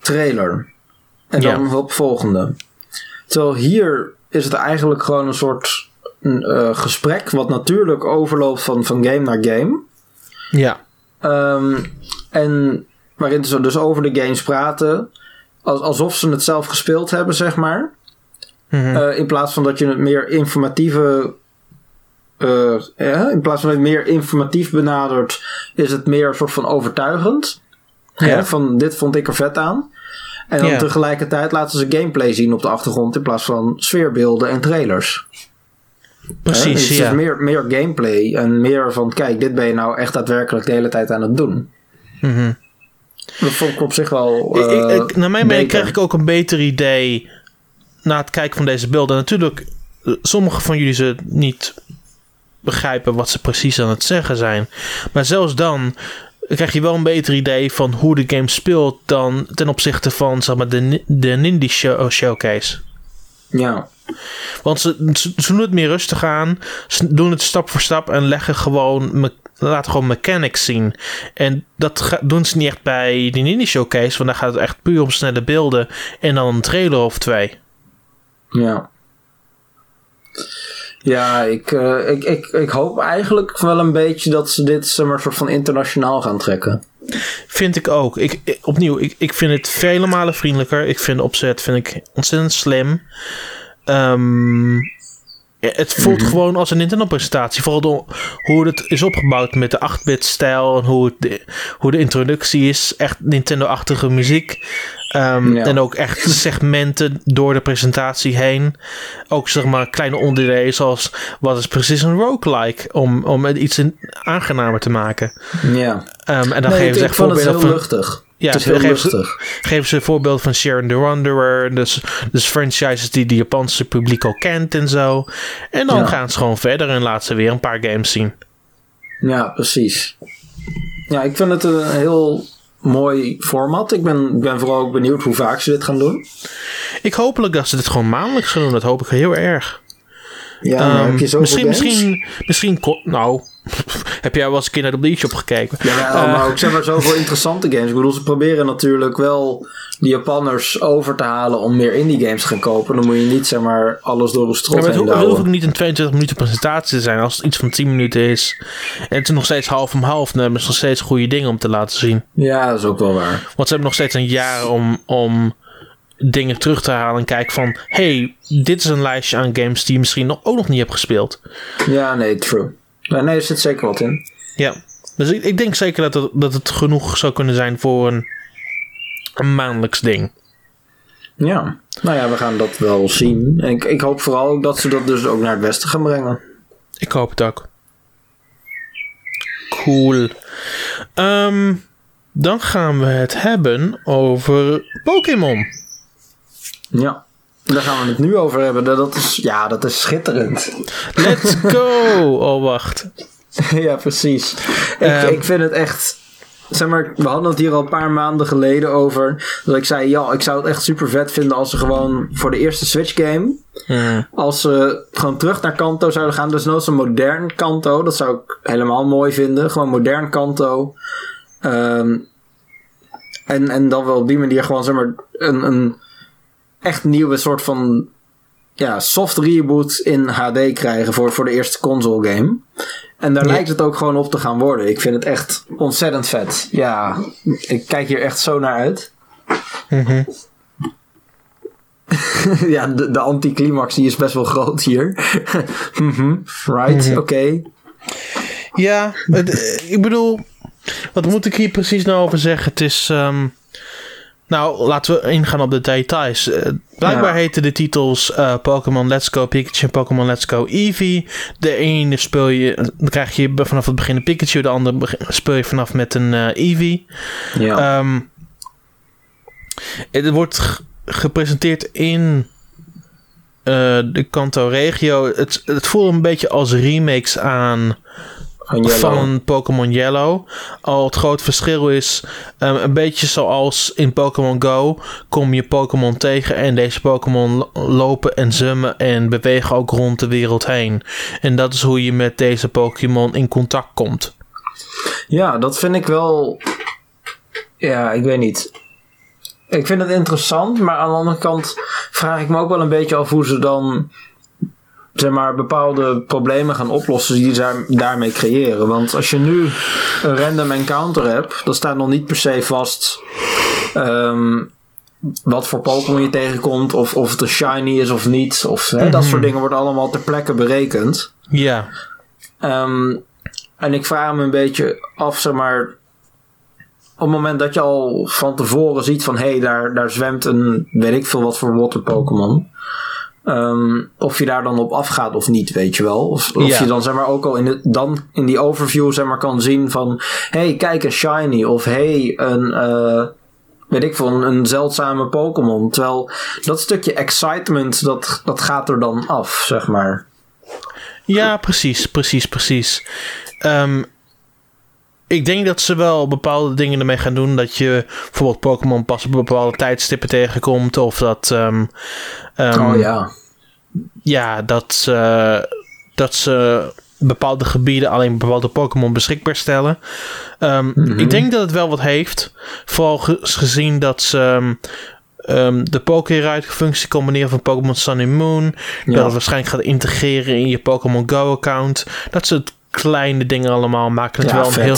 trailer. En dan ja. op volgende. Terwijl hier is het eigenlijk gewoon een soort uh, gesprek, wat natuurlijk overloopt van, van game naar game. Ja. Um, en waarin ze dus over de games praten, als, alsof ze het zelf gespeeld hebben, zeg maar. Mm -hmm. uh, in plaats van dat je het meer informatieve uh, ja, in plaats van het meer informatief benaderd, is het meer een soort van overtuigend. Ja. Ja, van dit vond ik er vet aan. En dan ja. tegelijkertijd laten ze gameplay zien op de achtergrond in plaats van sfeerbeelden en trailers. Precies, dus ja. meer, meer gameplay en meer van kijk, dit ben je nou echt daadwerkelijk de hele tijd aan het doen. Mm -hmm. Dat vond ik op zich wel. Uh, ik, ik, naar mijn mening krijg ik ook een beter idee na het kijken van deze beelden. Natuurlijk, sommige van jullie ze niet begrijpen wat ze precies aan het zeggen zijn. Maar zelfs dan krijg je wel een beter idee van hoe de game speelt dan ten opzichte van zeg maar, de, de Nindy show, Showcase. Ja. Want ze, ze, doen het meer rustig aan. Ze doen het stap voor stap en leggen gewoon, laten gewoon mechanics zien. En dat doen ze niet echt bij de Nindy Showcase, want daar gaat het echt puur om snelle beelden en dan een trailer of twee. Ja. Ja, ik, uh, ik, ik, ik hoop eigenlijk wel een beetje dat ze dit zeg maar, soort van internationaal gaan trekken. Vind ik ook. Ik, ik, opnieuw, ik, ik vind het vele malen vriendelijker. Ik vind de opzet vind ik ontzettend slim. Um, het voelt mm -hmm. gewoon als een Nintendo-presentatie. Vooral door hoe het is opgebouwd met de 8-bit-stijl en hoe, de, hoe de introductie is. Echt Nintendo-achtige muziek. Um, ja. En ook echt segmenten door de presentatie heen. Ook zeg maar kleine onderdelen zoals wat is precies een roguelike. Om, om het iets aangenamer te maken. Ja. Um, en dan nee, geven ze echt voorbeelden van... luchtig. Ja, heel geven geven ze een voorbeeld van Sharon the Wanderer. Dus, dus franchises die de Japanse publiek al kent en zo. En dan Ja. gaan ze gewoon verder en laten ze weer een paar games zien. Ja, precies. Ja, ik vind het een heel mooi format. Ik ben, ben vooral ook benieuwd hoe vaak ze dit gaan doen. Ik hopelijk dat ze dit gewoon maandelijks gaan doen. Dat hoop ik heel erg. Ja, Ehm, heb je misschien, games? misschien, misschien, ko- nou, heb jij wel eens een keer naar de e-shop gekeken? Ja, Eh, maar ook zeg maar zoveel interessante games. Ik bedoel, ze proberen natuurlijk wel die Japanners over te halen om meer indie games te gaan kopen. Dan moet je niet zeg maar alles door de Ja, strot maar het heen ho- het hoeft ook niet een 22 minuten presentatie te zijn. Als het iets van 10 minuten is. En het is nog steeds half om half. Dan hebben ze nog steeds goede dingen om te laten zien. Ja, dat is ook wel waar. Want ze hebben nog steeds een jaar om, om dingen terug te halen. En kijken van... hey, dit is een lijstje aan games die je misschien nog, ook nog niet hebt gespeeld. Ja, nee, true. Ja, nee, er zit zeker wat in. Ja. Dus ik, ik denk zeker dat het, dat het genoeg zou kunnen zijn voor een, een maandelijks ding. Ja, nou ja, we gaan dat wel zien. En ik, ik hoop vooral ook dat ze dat dus ook naar het westen gaan brengen. Ik hoop het ook. Cool. Ehm, dan gaan we het hebben over Pokémon. Ja, daar gaan we het nu over hebben. Dat is, ja, dat is schitterend. Let's go! Oh, wacht. ja, precies. Ik, Ehm. ik vind het echt. Zeg maar, we hadden het hier al een paar maanden geleden over. Dat ik zei: Ja, ik zou het echt super vet vinden als ze gewoon voor de eerste Switch game. Hmm. Als ze gewoon terug naar Kanto zouden gaan. Dus nooit een modern Kanto. Dat zou ik helemaal mooi vinden. Gewoon modern Kanto. Ehm, en, en dan wel op die manier gewoon zeg maar een, een echt nieuwe soort van ja, soft reboot in HD krijgen voor, voor de eerste console game. En daar Ja. lijkt het ook gewoon op te gaan worden. Ik vind het echt ontzettend vet. Ja, ik kijk hier echt zo naar uit. Mhm. ja, de, de anticlimax die is best wel groot hier. Mhm, right, Mhm. oké. Ja, het, ik bedoel, wat moet ik hier precies nou over zeggen? Het is, ehm, nou, laten we ingaan op de details. Eh, blijkbaar Ja. heten de titels eh, Pokémon Let's Go Pikachu en Pokémon Let's Go Eevee. De ene speel je, dan krijg je vanaf het begin een Pikachu, de andere speel je vanaf met een eh, Eevee. Ja. Ehm, het wordt gepresenteerd in eh, de Kanto-regio. Het, het voelt een beetje als remakes aan Van van Pokémon Yellow. Al het groot verschil is ehm, een beetje zoals in Pokémon Go kom je Pokémon tegen en deze Pokémon lo- lopen en zwemmen en bewegen ook rond de wereld heen. En dat is hoe je met deze Pokémon in contact komt. Ja, dat vind ik wel. Ja, ik weet niet. Ik vind het interessant, maar aan de andere kant vraag ik me ook wel een beetje af hoe ze dan zeg maar, bepaalde problemen gaan oplossen die ze daar- daarmee creëren. Want als je nu een random encounter hebt, dan staat nog niet per se vast ehm, wat voor Pokémon je tegenkomt, of, of het een shiny is of niet. Of, hè, Dat soort dingen wordt allemaal ter plekke berekend. Ja, Ehm, en ik vraag me een beetje af, zeg maar. Op het moment dat je al van tevoren ziet van hé, hey, daar, daar zwemt een weet ik veel wat voor water Pokémon. Ehm, of je daar dan op afgaat of niet, weet je wel. Of, of Ja. je dan zeg maar ook al in, de, dan in die overview zeg maar kan zien van hé, hey, kijk een shiny. Of hé, hey, een eh, weet ik veel, een, zeldzame Pokémon. Terwijl dat stukje excitement, dat, dat gaat er dan af, zeg maar. Ja, precies, precies, precies. Ehm, ik denk dat ze wel bepaalde dingen ermee gaan doen. Dat je bijvoorbeeld Pokémon pas op bepaalde tijdstippen tegenkomt. Of dat. ehm, ehm, oh ja. ja, dat, ze dat ze bepaalde gebieden alleen bepaalde Pokémon beschikbaar stellen. Ehm, Mhm. Ik denk dat het wel wat heeft. Vooral ge- gezien dat ze de Poké-Ride functie combineren van Pokémon Sun en Moon. Dat het waarschijnlijk gaat integreren in je Pokémon Go-account. Dat soort kleine dingen allemaal maken het, Ja, wel een heel,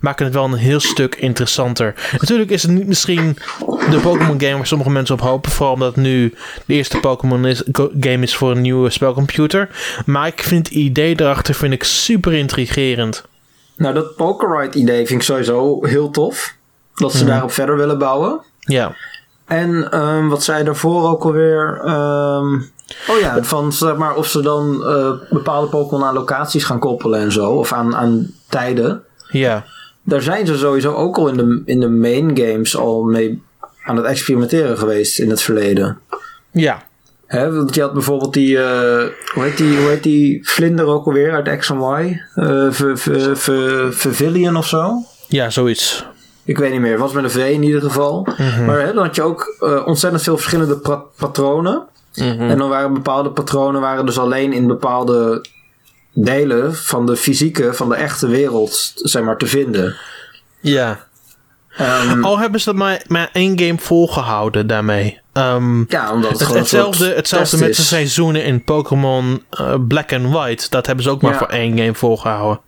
maken het wel een heel stuk interessanter. Natuurlijk is het niet misschien de Pokémon game waar sommige mensen op hopen. Vooral omdat het nu de eerste Pokémon is- go- game is voor een nieuwe spelcomputer. Maar ik vind het idee erachter vind ik super intrigerend. Nou, dat Pokerite idee vind ik sowieso heel tof. Dat ze Mhm. daarop verder willen bouwen. Ja, En ehm, wat zei daarvoor ook alweer? ehm, oh ja, van zeg maar of ze dan eh, bepaalde Pokémon aan locaties gaan koppelen en zo. Of aan, aan tijden. ja, Daar zijn ze sowieso ook al in de, in de main games al mee aan het experimenteren geweest in het verleden. ja. Hè, want je had bijvoorbeeld die, eh, hoe, heet die, hoe heet die vlinder ook alweer uit X Y? Vervillion of zo? Ja, zoiets. Ik weet niet meer. Het was met een V in ieder geval. Maar hè, dan had je ook ontzettend veel verschillende patronen. En dan waren bepaalde patronen waren dus alleen in bepaalde delen van de fysieke, van de echte wereld, zeg maar, te vinden. Ja. Ehm, Al hebben ze dat maar, maar één game volgehouden daarmee. Ehm, ja, omdat het, hetzelfde hetzelfde met de seizoenen in Pokémon eh, Black and White. Dat hebben ze ook maar Ja. voor één game volgehouden.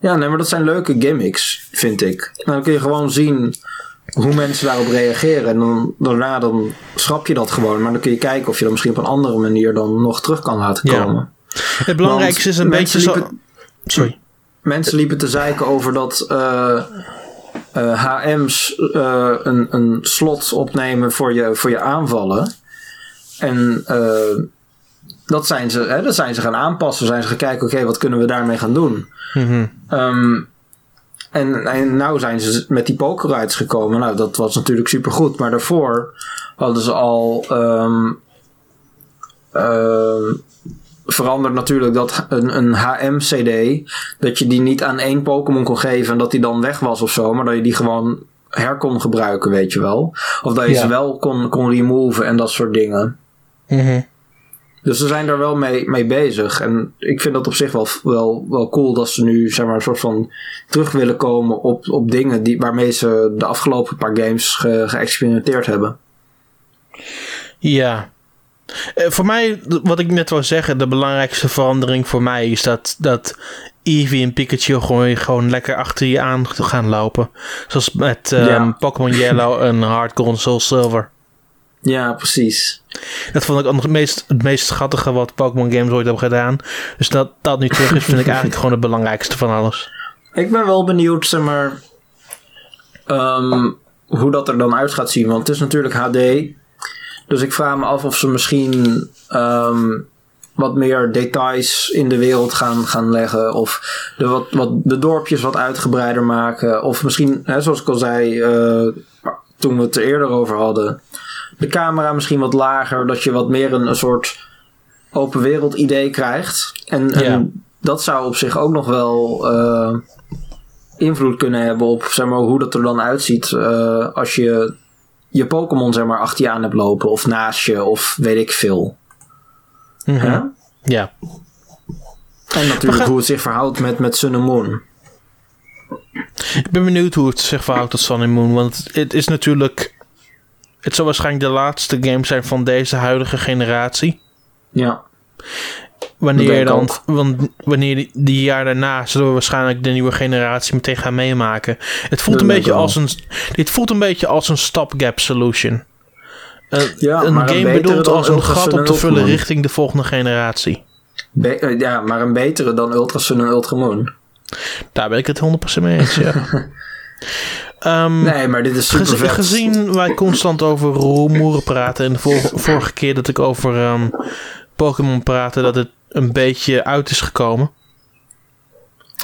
Ja, nee, maar dat zijn leuke gimmicks, vind ik. Dan kun je gewoon zien hoe mensen daarop reageren. En dan, daarna dan schrap je dat gewoon. Maar dan kun je kijken of je dat misschien op een andere manier dan nog terug kan laten Ja. komen. Het belangrijkste is een beetje zo... Sorry. Mensen liepen te zeiken over dat eh, eh, HM's eh, een, een slot opnemen voor je, voor je aanvallen. En eh, dat, zijn ze, hè, dat zijn ze gaan aanpassen. Zijn ze gaan kijken, oké, wat kunnen we daarmee gaan doen? Ehm, en, en nou zijn ze met die pokerrides gekomen. Nou, dat was natuurlijk supergoed. Maar daarvoor hadden ze al ehm, veranderd natuurlijk dat een, een HM-CD... dat je die niet aan één Pokémon kon geven en dat die dan weg was of zo. Maar dat je die gewoon her kon gebruiken, weet je wel. Of dat je Ja. ze wel kon, kon removen en dat soort dingen. Mhm. Dus ze zijn daar wel mee, mee bezig. En ik vind dat op zich wel, wel, wel cool dat ze nu zeg maar, een soort van terug willen komen op, op dingen die, waarmee ze de afgelopen paar games ge, geëxperimenteerd hebben. Ja. Eh, voor mij, wat ik net wou zeggen, de belangrijkste verandering voor mij is dat, dat Eevee en Pikachu gewoon, gewoon lekker achter je aan gaan lopen. Zoals met Ja. Pokémon Yellow en Hard Gold en Soul Silver. Ja, precies. Dat vond ik het meest, het meest schattige wat Pokémon games ooit hebben gedaan. Dus dat dat nu terug is, vind ik eigenlijk gewoon het belangrijkste van alles. Ik ben wel benieuwd, zeg maar, ehm, hoe dat er dan uit gaat zien. Want het is natuurlijk HD. Dus ik vraag me af of ze misschien ehm, wat meer details in de wereld gaan, gaan leggen. Of de, wat, wat, de dorpjes wat uitgebreider maken. Of misschien, hè, zoals ik al zei eh, toen we het er eerder over hadden. De camera misschien wat lager. Dat je wat meer een, een soort open wereld idee krijgt. En, en Ja. dat zou op zich ook nog wel eh, invloed kunnen hebben op zeg maar, hoe dat er dan uitziet. eh, als je je Pokémon zeg maar, achter je aan hebt lopen. Of naast je. Of weet ik veel. Hè? Ja. En natuurlijk gaan- hoe het zich verhoudt met, met Sun en Moon. Ik ben benieuwd hoe het zich verhoudt tot Sun and Moon. Want het is natuurlijk... Het zal waarschijnlijk de laatste game zijn van deze huidige generatie. Ja. Wanneer dan, ook. want wanneer die, die jaar daarna zullen we waarschijnlijk de nieuwe generatie meteen gaan meemaken. Het voelt Dat een beetje als een, dit voelt een beetje als een stopgap solution. Een, Ja, een een game betere bedoeld als een gat en te vullen Moon. richting de volgende generatie. Be- eh, ja, maar een betere dan Ultra Sun en Ultra Moon. Daar ben ik het 100% mee eens. Ja. Ehm, Nee, maar dit is super Gezi- vet. gezien wij constant over rumoeren praten en de vor- vorige keer dat ik over ehm, Pokémon praatte, dat het een beetje uit is gekomen.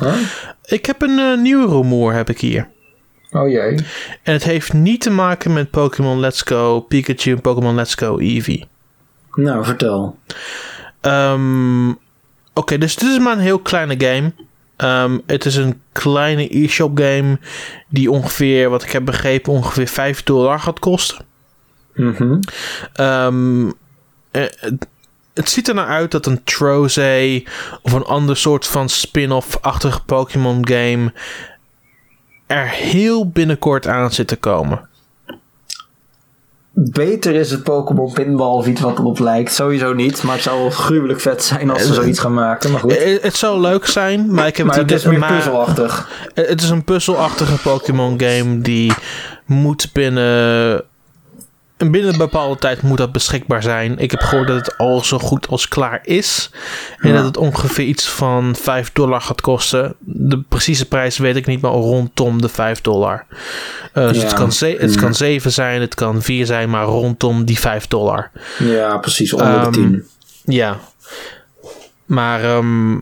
Huh? Ik heb een eh, nieuwe rumoer heb ik hier. Oh jee. En het heeft niet te maken met Pokémon Let's Go Pikachu en Pokémon Let's Go Eevee. Nou, vertel. Ehm, Oké, dus dit is maar een heel kleine game. Ehm, het is een kleine e-shop game die ongeveer, wat ik heb begrepen, ongeveer 5 dollar gaat kosten. Mhm. Ehm, eh, het, het ziet er nou uit dat een Troze of een ander soort van spin-off-achtige Pokémon game er heel binnenkort aan zit te komen. Beter is het Pokémon Pinball of iets wat erop lijkt. Sowieso niet, maar het zou wel gruwelijk vet zijn als ze zoiets gaan maken. Maar goed. Eh, Het zou leuk zijn, maar ik heb Maar het idee- is meer maar- puzzelachtig. Eh, Het is een puzzelachtige Pokémon game die moet binnen. Binnen een bepaalde tijd moet dat beschikbaar zijn. Ik heb gehoord dat het al zo goed als klaar is. En Ja. dat het ongeveer iets van 5 dollar gaat kosten. De precieze prijs weet ik niet, maar rondom de 5 dollar. Dus Ja. het, kan het kan 7 zijn, het kan 4 zijn, maar rondom die 5 dollar. Ja, precies. Onder Ehm, de 10. Ja. Maar ehm,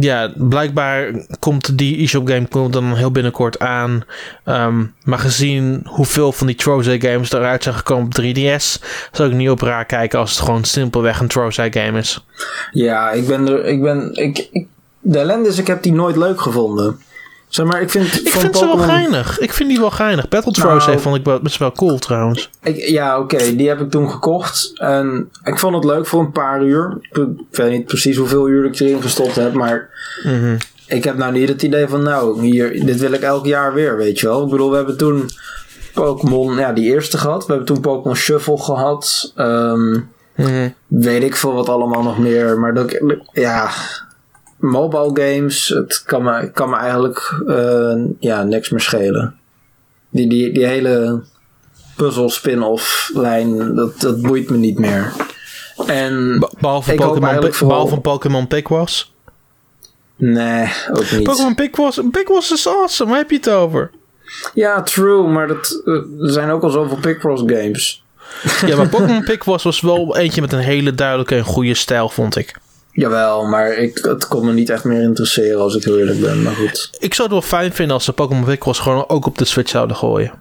ja, blijkbaar komt die eShop game komt dan heel binnenkort aan. Ehm, maar gezien hoeveel van die Troze games eruit zijn gekomen op 3DS, zou ik niet op raar kijken als het gewoon simpelweg een Troze game is. Ja, ik ben er. Ik ben. Ik, ik, de ellende is, ik heb die nooit leuk gevonden. Zeg maar, ik vind. Ik van vind ze wel geinig. Ik vind die wel geinig. Battle Troze Nou. vond ik best wel cool trouwens. Ik, ja, oké, die heb ik toen gekocht. En ik vond het leuk voor een paar uur. Ik, ik weet niet precies hoeveel uur ik erin gestopt heb, maar Mhm. ik heb nou niet het idee van, nou, hier, dit wil ik elk jaar weer, weet je wel. Ik bedoel, we hebben toen Pokémon, ja, die eerste gehad. We hebben toen Pokémon Shuffle gehad. Ehm, Mhm. weet ik veel wat allemaal nog meer. Maar dat, ja, mobile games, het kan me, kan me eigenlijk eh, ja, niks meer schelen. Die, die, die hele puzzel spin-off lijn, dat, dat boeit me niet meer. En Be- Behalve Pokémon vooral- Pokémon nee, ook niet. Pokémon Picross is awesome. Waar heb je het over? Ja, true, maar dat, eh, er zijn ook al zoveel Picross games. Ja, maar Pokémon Picross was wel eentje met een hele duidelijke en goede stijl, vond ik. Jawel, maar ik, het kon me niet echt meer interesseren als ik heel eerlijk ben. Maar goed. Ik zou het wel fijn vinden als ze Pokémon Picross gewoon ook op de Switch zouden gooien.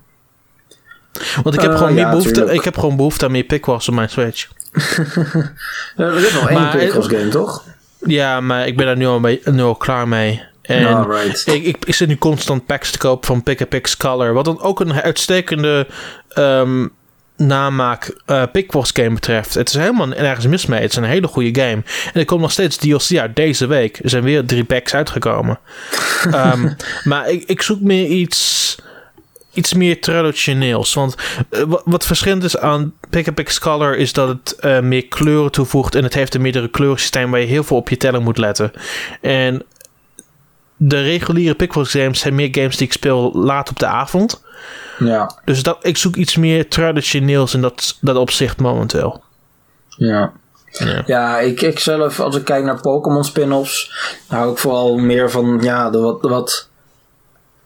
Want ik heb, Eh, gewoon, meer ja, behoefte, tuurlijk. ik heb gewoon behoefte aan meer Picross op mijn Switch. Ja, er is nog één game, toch? Ja, maar ik ben daar nu al, mee, nu al klaar mee. En right. ik, ik, ik zit nu constant packs te kopen van Pick a Pix Color. Wat dan ook een uitstekende ehm, namaak Picross game betreft. Het is helemaal nergens mis mee. Het is een hele goede game. En er komt nog steeds DLC uit deze week. Er zijn weer drie packs uitgekomen. Ehm, maar ik, ik zoek meer iets, iets meer traditioneels. Want eh, wat, wat verschillend is aan Pick a Color is dat het eh, meer kleuren toevoegt. En het heeft een meerdere kleurensysteem waar je heel veel op je telling moet letten. En de reguliere Picross games zijn meer games die ik speel laat op de avond. Ja, Dus dat, ik zoek iets meer traditioneels in dat, dat opzicht momenteel. ja. Ja. Ja, ik, ik zelf, als ik kijk naar Pokémon spin-offs, hou ik vooral meer van ja, de wat, de wat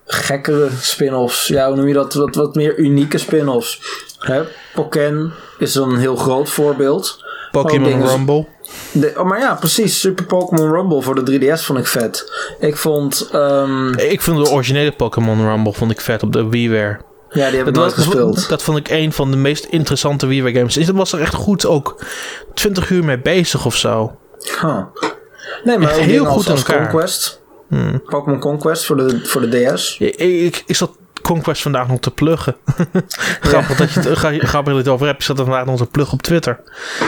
gekkere spin-offs. Ja, hoe noem je dat? Wat, wat meer unieke spin-offs. Hè? Pokken is een heel groot voorbeeld. Pokémon Rumble. De, oh, maar ja, precies. Super Pokémon Rumble voor de 3DS vond ik vet. Ik vond, ehm, Ik vind de originele Pokémon Rumble vond ik vet op de WiiWare. ja, die heb ik Dat, was, gespeeld. dat vond ik een van de meest interessante WiiWare games. Dus dat was er echt goed ook 20 uur mee bezig of zo. Huh. Nee, maar heel goed als, elkaar. Hmm. Conquest. Pokémon Conquest voor de, voor de DS. Ik, ik, ik zat Conquest vandaag nog te pluggen. grappig, dat je het, gra- grappig dat je het over hebt. Ik zat er vandaag nog te pluggen op Twitter.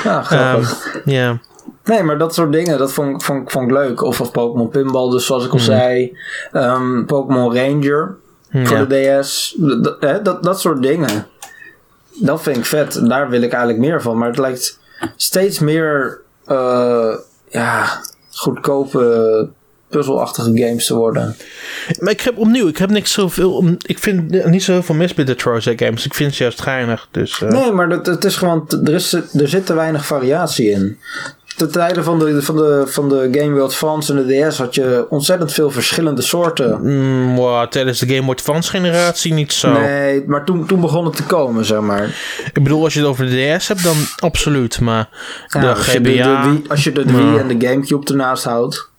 Ja, grappig. Ehm, Ja. Nee, maar dat soort dingen, dat vond, ik- vond, vond ik leuk. Of, of Pokémon Pinball, dus zoals ik al Mhm. zei. Ehm, Pokémon Ranger voor Ja. de DS. Dat, dat- hè, dat, dat soort dingen. Dat vind ik vet. Daar wil ik eigenlijk meer van. Maar het lijkt steeds meer eh, ja, goedkope puzzelachtige games te worden. Maar ik heb opnieuw, ik heb niks zoveel. om- Ik vind niet zo heel veel mis met de Troze games. Ik vind ze juist geinig. Dus, eh, Nee, maar dat, het is gewoon, er, is, er zit te weinig variatie in. Ten tijde van de, van, de, van de Game Boy Advance en de DS had je ontzettend veel verschillende soorten. mm, wow, tijdens de Game Boy Advance generatie niet zo. Nee, maar toen, toen begon het te komen, zeg maar. Ik bedoel, als je het over de DS hebt, dan absoluut. Maar Ja, de als, je de, GBA... de Wii, als je de. Wii en de Gamecube ernaast houdt.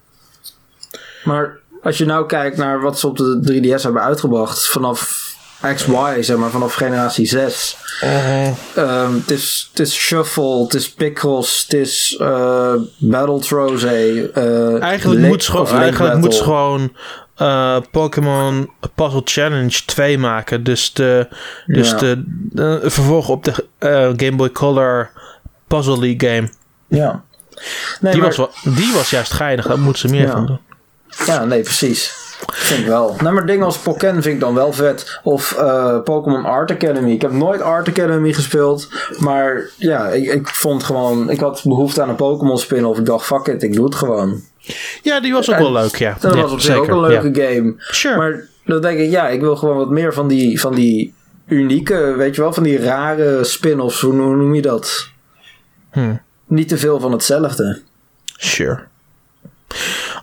Maar als je nou kijkt naar wat ze op de 3DS hebben uitgebracht vanaf XY, zeg maar, vanaf generatie 6. Ehm, het, is, Shuffle, het is Picross, het is uh, Battle Uh, eigenlijk moet ze gewoon, eigenlijk moet ze gewoon uh, Pokémon Puzzle Challenge 2 maken. Dus de, dus de, vervolg op de Game Boy Color Puzzle League game. Ja. Nee, die, was wel, die was juist geinig, daar moeten ze meer van doen. Ja, nee, precies. Vind ik wel. Nou, maar dingen als Pokken vind ik dan wel vet. Of uh, Pokémon Art Academy. Ik heb nooit Art Academy gespeeld. Maar ja, ik, ik vond gewoon... Ik had behoefte aan een Pokémon spin-off. Ik dacht, fuck it, ik doe het gewoon. Ja, die was ook wel leuk, ja. Dat was op zich ook een leuke game. Sure. Maar dan denk ik, ja, ik wil gewoon wat meer van die, van die unieke, weet je wel, van die rare spin-offs. Hoe noem je dat? Hmm. Niet te veel van hetzelfde. Sure.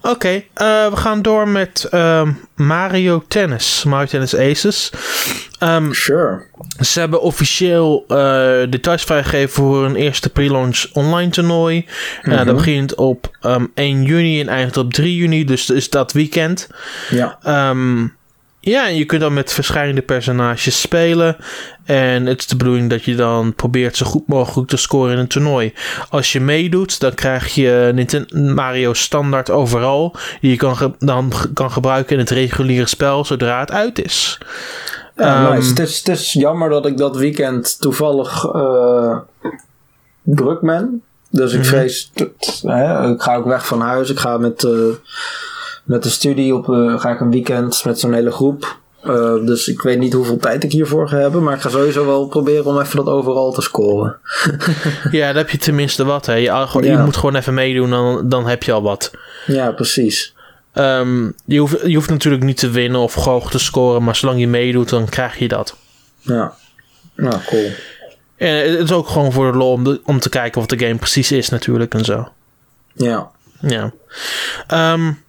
Oké, eh, we gaan door met ehm, Mario Tennis. Mario Tennis Aces. Um, sure. Ze hebben officieel uh, details vrijgegeven voor een eerste pre-launch online toernooi. Mm dat begint op um, ehm, 1 juni en eindigt op 3 juni. Dus is dat weekend. Ja. Ja, en je kunt dan met verschillende personages spelen. En het is de bedoeling dat je dan probeert zo goed mogelijk te scoren in een toernooi. Als je meedoet, dan krijg je Nintendo Mario standaard overal. Die je kan dan kan gebruiken in het reguliere spel zodra het uit is. Ja, um, het, is, het is jammer dat ik dat weekend toevallig uh, druk ben. Dus ik mhm. vrees, hè, ik ga ook weg van huis. Ik ga met... Uh, met de studie op, uh, ga ik een weekend met zo'n hele groep. Uh, dus ik weet niet hoeveel tijd ik hiervoor ga hebben. Maar ik ga sowieso wel proberen om even dat overal te scoren. ja, dan heb je tenminste wat. Hè. Je, je moet gewoon even meedoen, dan, dan heb je al wat. Ja, precies. Um, je, hoeft, je hoeft natuurlijk niet te winnen of hoog te scoren. Maar zolang je meedoet, dan krijg je dat. Ja, nou cool. En het is ook gewoon voor de lol om, om te kijken wat de game precies is natuurlijk en zo. Ja. Ja. Um,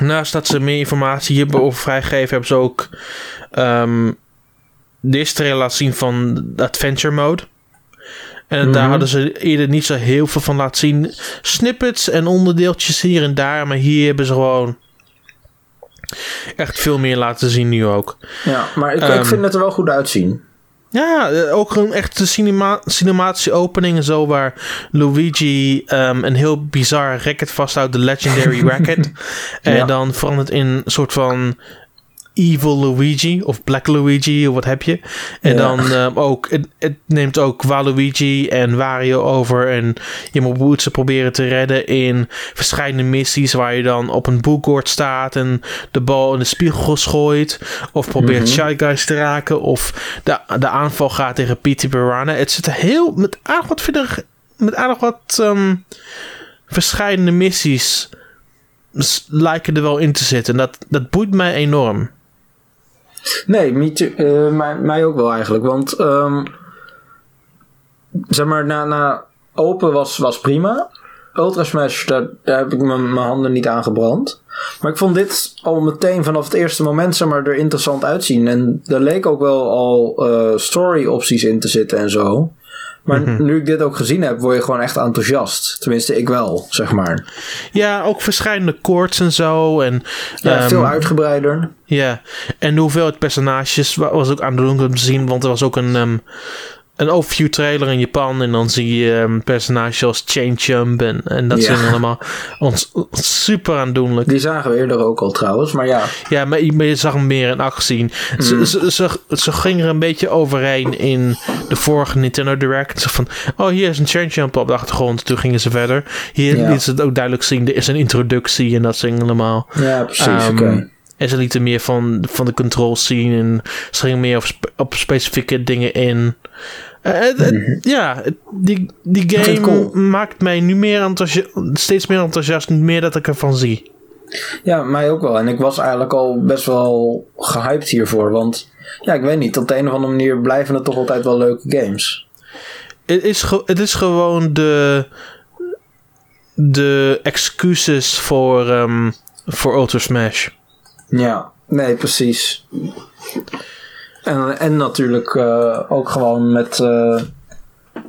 Naast dat ze meer informatie hierover vrijgeven, hebben ze ook um, de eerste laten zien van adventure mode. En daar mhm. hadden ze eerder niet zo heel veel van laten zien. Snippets en onderdeeltjes hier en daar. Maar hier hebben ze gewoon echt veel meer laten zien nu ook. Ja, maar ik, ik ehm, vind het er wel goed uitzien. Ja, eh, ook een echte cinema cinematische opening en zo waar Luigi um, een heel bizar racket vasthoudt, de Legendary Racket. en dan verandert in een soort van Evil Luigi of Black Luigi of wat heb je. En dan um, ook, het, het, neemt ook Waluigi en Wario over. En je moet ze proberen te redden in verschillende missies waar je dan op een boekboard staat en de bal in de spiegel gooit. Of probeert mm Shy Guys te raken. Of de, de aanval gaat tegen Peter Piranha. Het zit heel met aardig wat verder, met aardig wat um, verschillende missies lijken er wel in te zitten. En dat, dat boeit mij enorm. Nee, me uh, mij, ook wel eigenlijk. Want um, zeg maar, na, na open was, was prima. Ultra Smash, daar, daar heb ik mijn handen niet aan gebrand. Maar ik vond dit al meteen vanaf het eerste moment zeg maar, er interessant uitzien. En er leek ook wel al uh, story opties in te zitten en zo. Maar mhm. nu ik dit ook gezien heb, word je gewoon echt enthousiast. Tenminste, ik wel, zeg maar. Ja, ook verschillende koorts en zo. En, ja, veel ehm, uitgebreider. Ja, en de hoeveelheid personages was ook aandoenlijk om te zien. Want er was ook een, um, een overview trailer in Japan. En dan zie je um, personages als Chain Jump en, en dat ja. zijn allemaal ons, super aandoenlijk. Die zagen we eerder ook al trouwens, maar ja. Ja, maar, je zag hem meer in actie zien. Ze, mm. ze, ze, ze ging er een beetje overheen in de vorige Nintendo Direct. Van, oh hier is een Chain Jump op de achtergrond. Toen gingen ze verder. Hier ja. ze het ook duidelijk zien. Er is een introductie en dat zingen allemaal. Ja, precies, um. En ze lieten meer van, van de controls zien. En ze gingen meer op, op specifieke dingen in. Uh, uh, ja, die, die game maakt mij nu meer steeds meer enthousiast, meer dat ik ervan zie. Ja, mij ook wel. En ik was eigenlijk al best wel gehyped hiervoor. Want ja, ik weet niet, op de een of andere manier blijven het toch altijd wel leuke games. Het is, het is gewoon de, de excuses voor, um, voor Ultra Smash. Ja, nee, precies. En, en natuurlijk uh, ook gewoon met uh,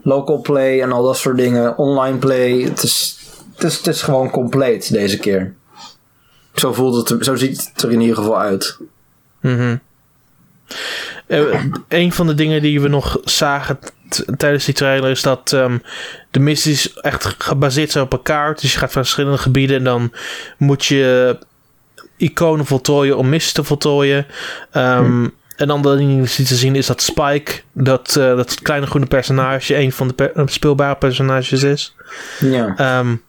local play en al dat soort dingen, online play. Het is, het is, het is gewoon compleet deze keer. Zo, voelt het, zo ziet het er in ieder geval uit. Mm Uh, een van de dingen die we nog zagen tijdens die trailer is dat um, de missies echt gebaseerd zijn op elkaar. Dus je gaat van verschillende gebieden en dan moet je iconen voltooien om missies te voltooien. Um, En dan de ding die te zien is dat Spike, dat, uh, dat kleine groene personage, een van de per speelbare personages is. Ja. Um,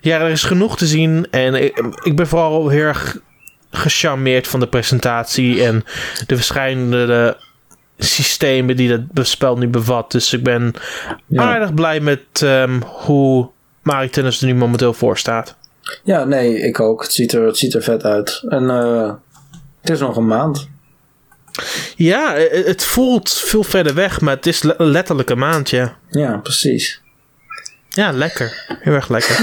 ja, er is genoeg te zien en ik, ik ben vooral heel erg gecharmeerd van de presentatie en de verschillende systemen die dat spel nu bevat. Dus ik ben ja. aardig blij met um, hoe Mario Tennis er nu momenteel voor staat. Ja, nee, ik ook. Het ziet er, het ziet er vet uit. En uh, het is nog een maand. Ja, het voelt veel verder weg, maar het is letterlijk een maand, ja. Ja, precies. Ja, lekker. Heel erg lekker.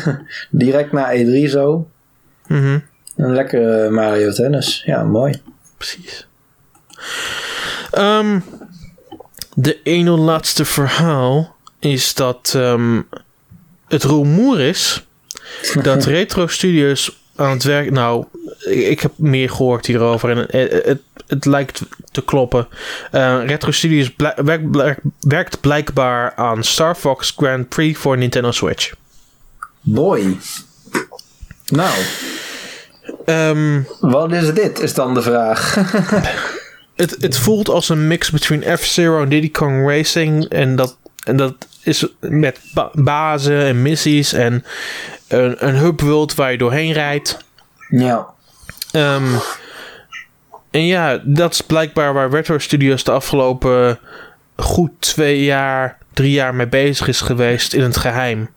Direct na E3 zo. Mm -hmm. Een lekkere Mario Tennis. Ja, mooi. Precies. Um, de ene laatste verhaal is dat um, het rumoer is dat Retro Studios aan het werk. Nou, ik heb meer gehoord hierover en het, het, het lijkt te kloppen. Uh, Retro Studios werkt, werkt blijkbaar aan Star Fox Grand Prix voor Nintendo Switch. Boy. Nou. Um, Wat is dit, is dan de vraag. het, het voelt als een mix tussen F-Zero en Diddy Kong Racing. En dat, en dat is met ba bazen en missies en een, een hubworld waar je doorheen rijdt. Ja. Um, en ja, dat is blijkbaar waar Retro Studios de afgelopen goed twee jaar, drie jaar mee bezig is geweest in het geheim.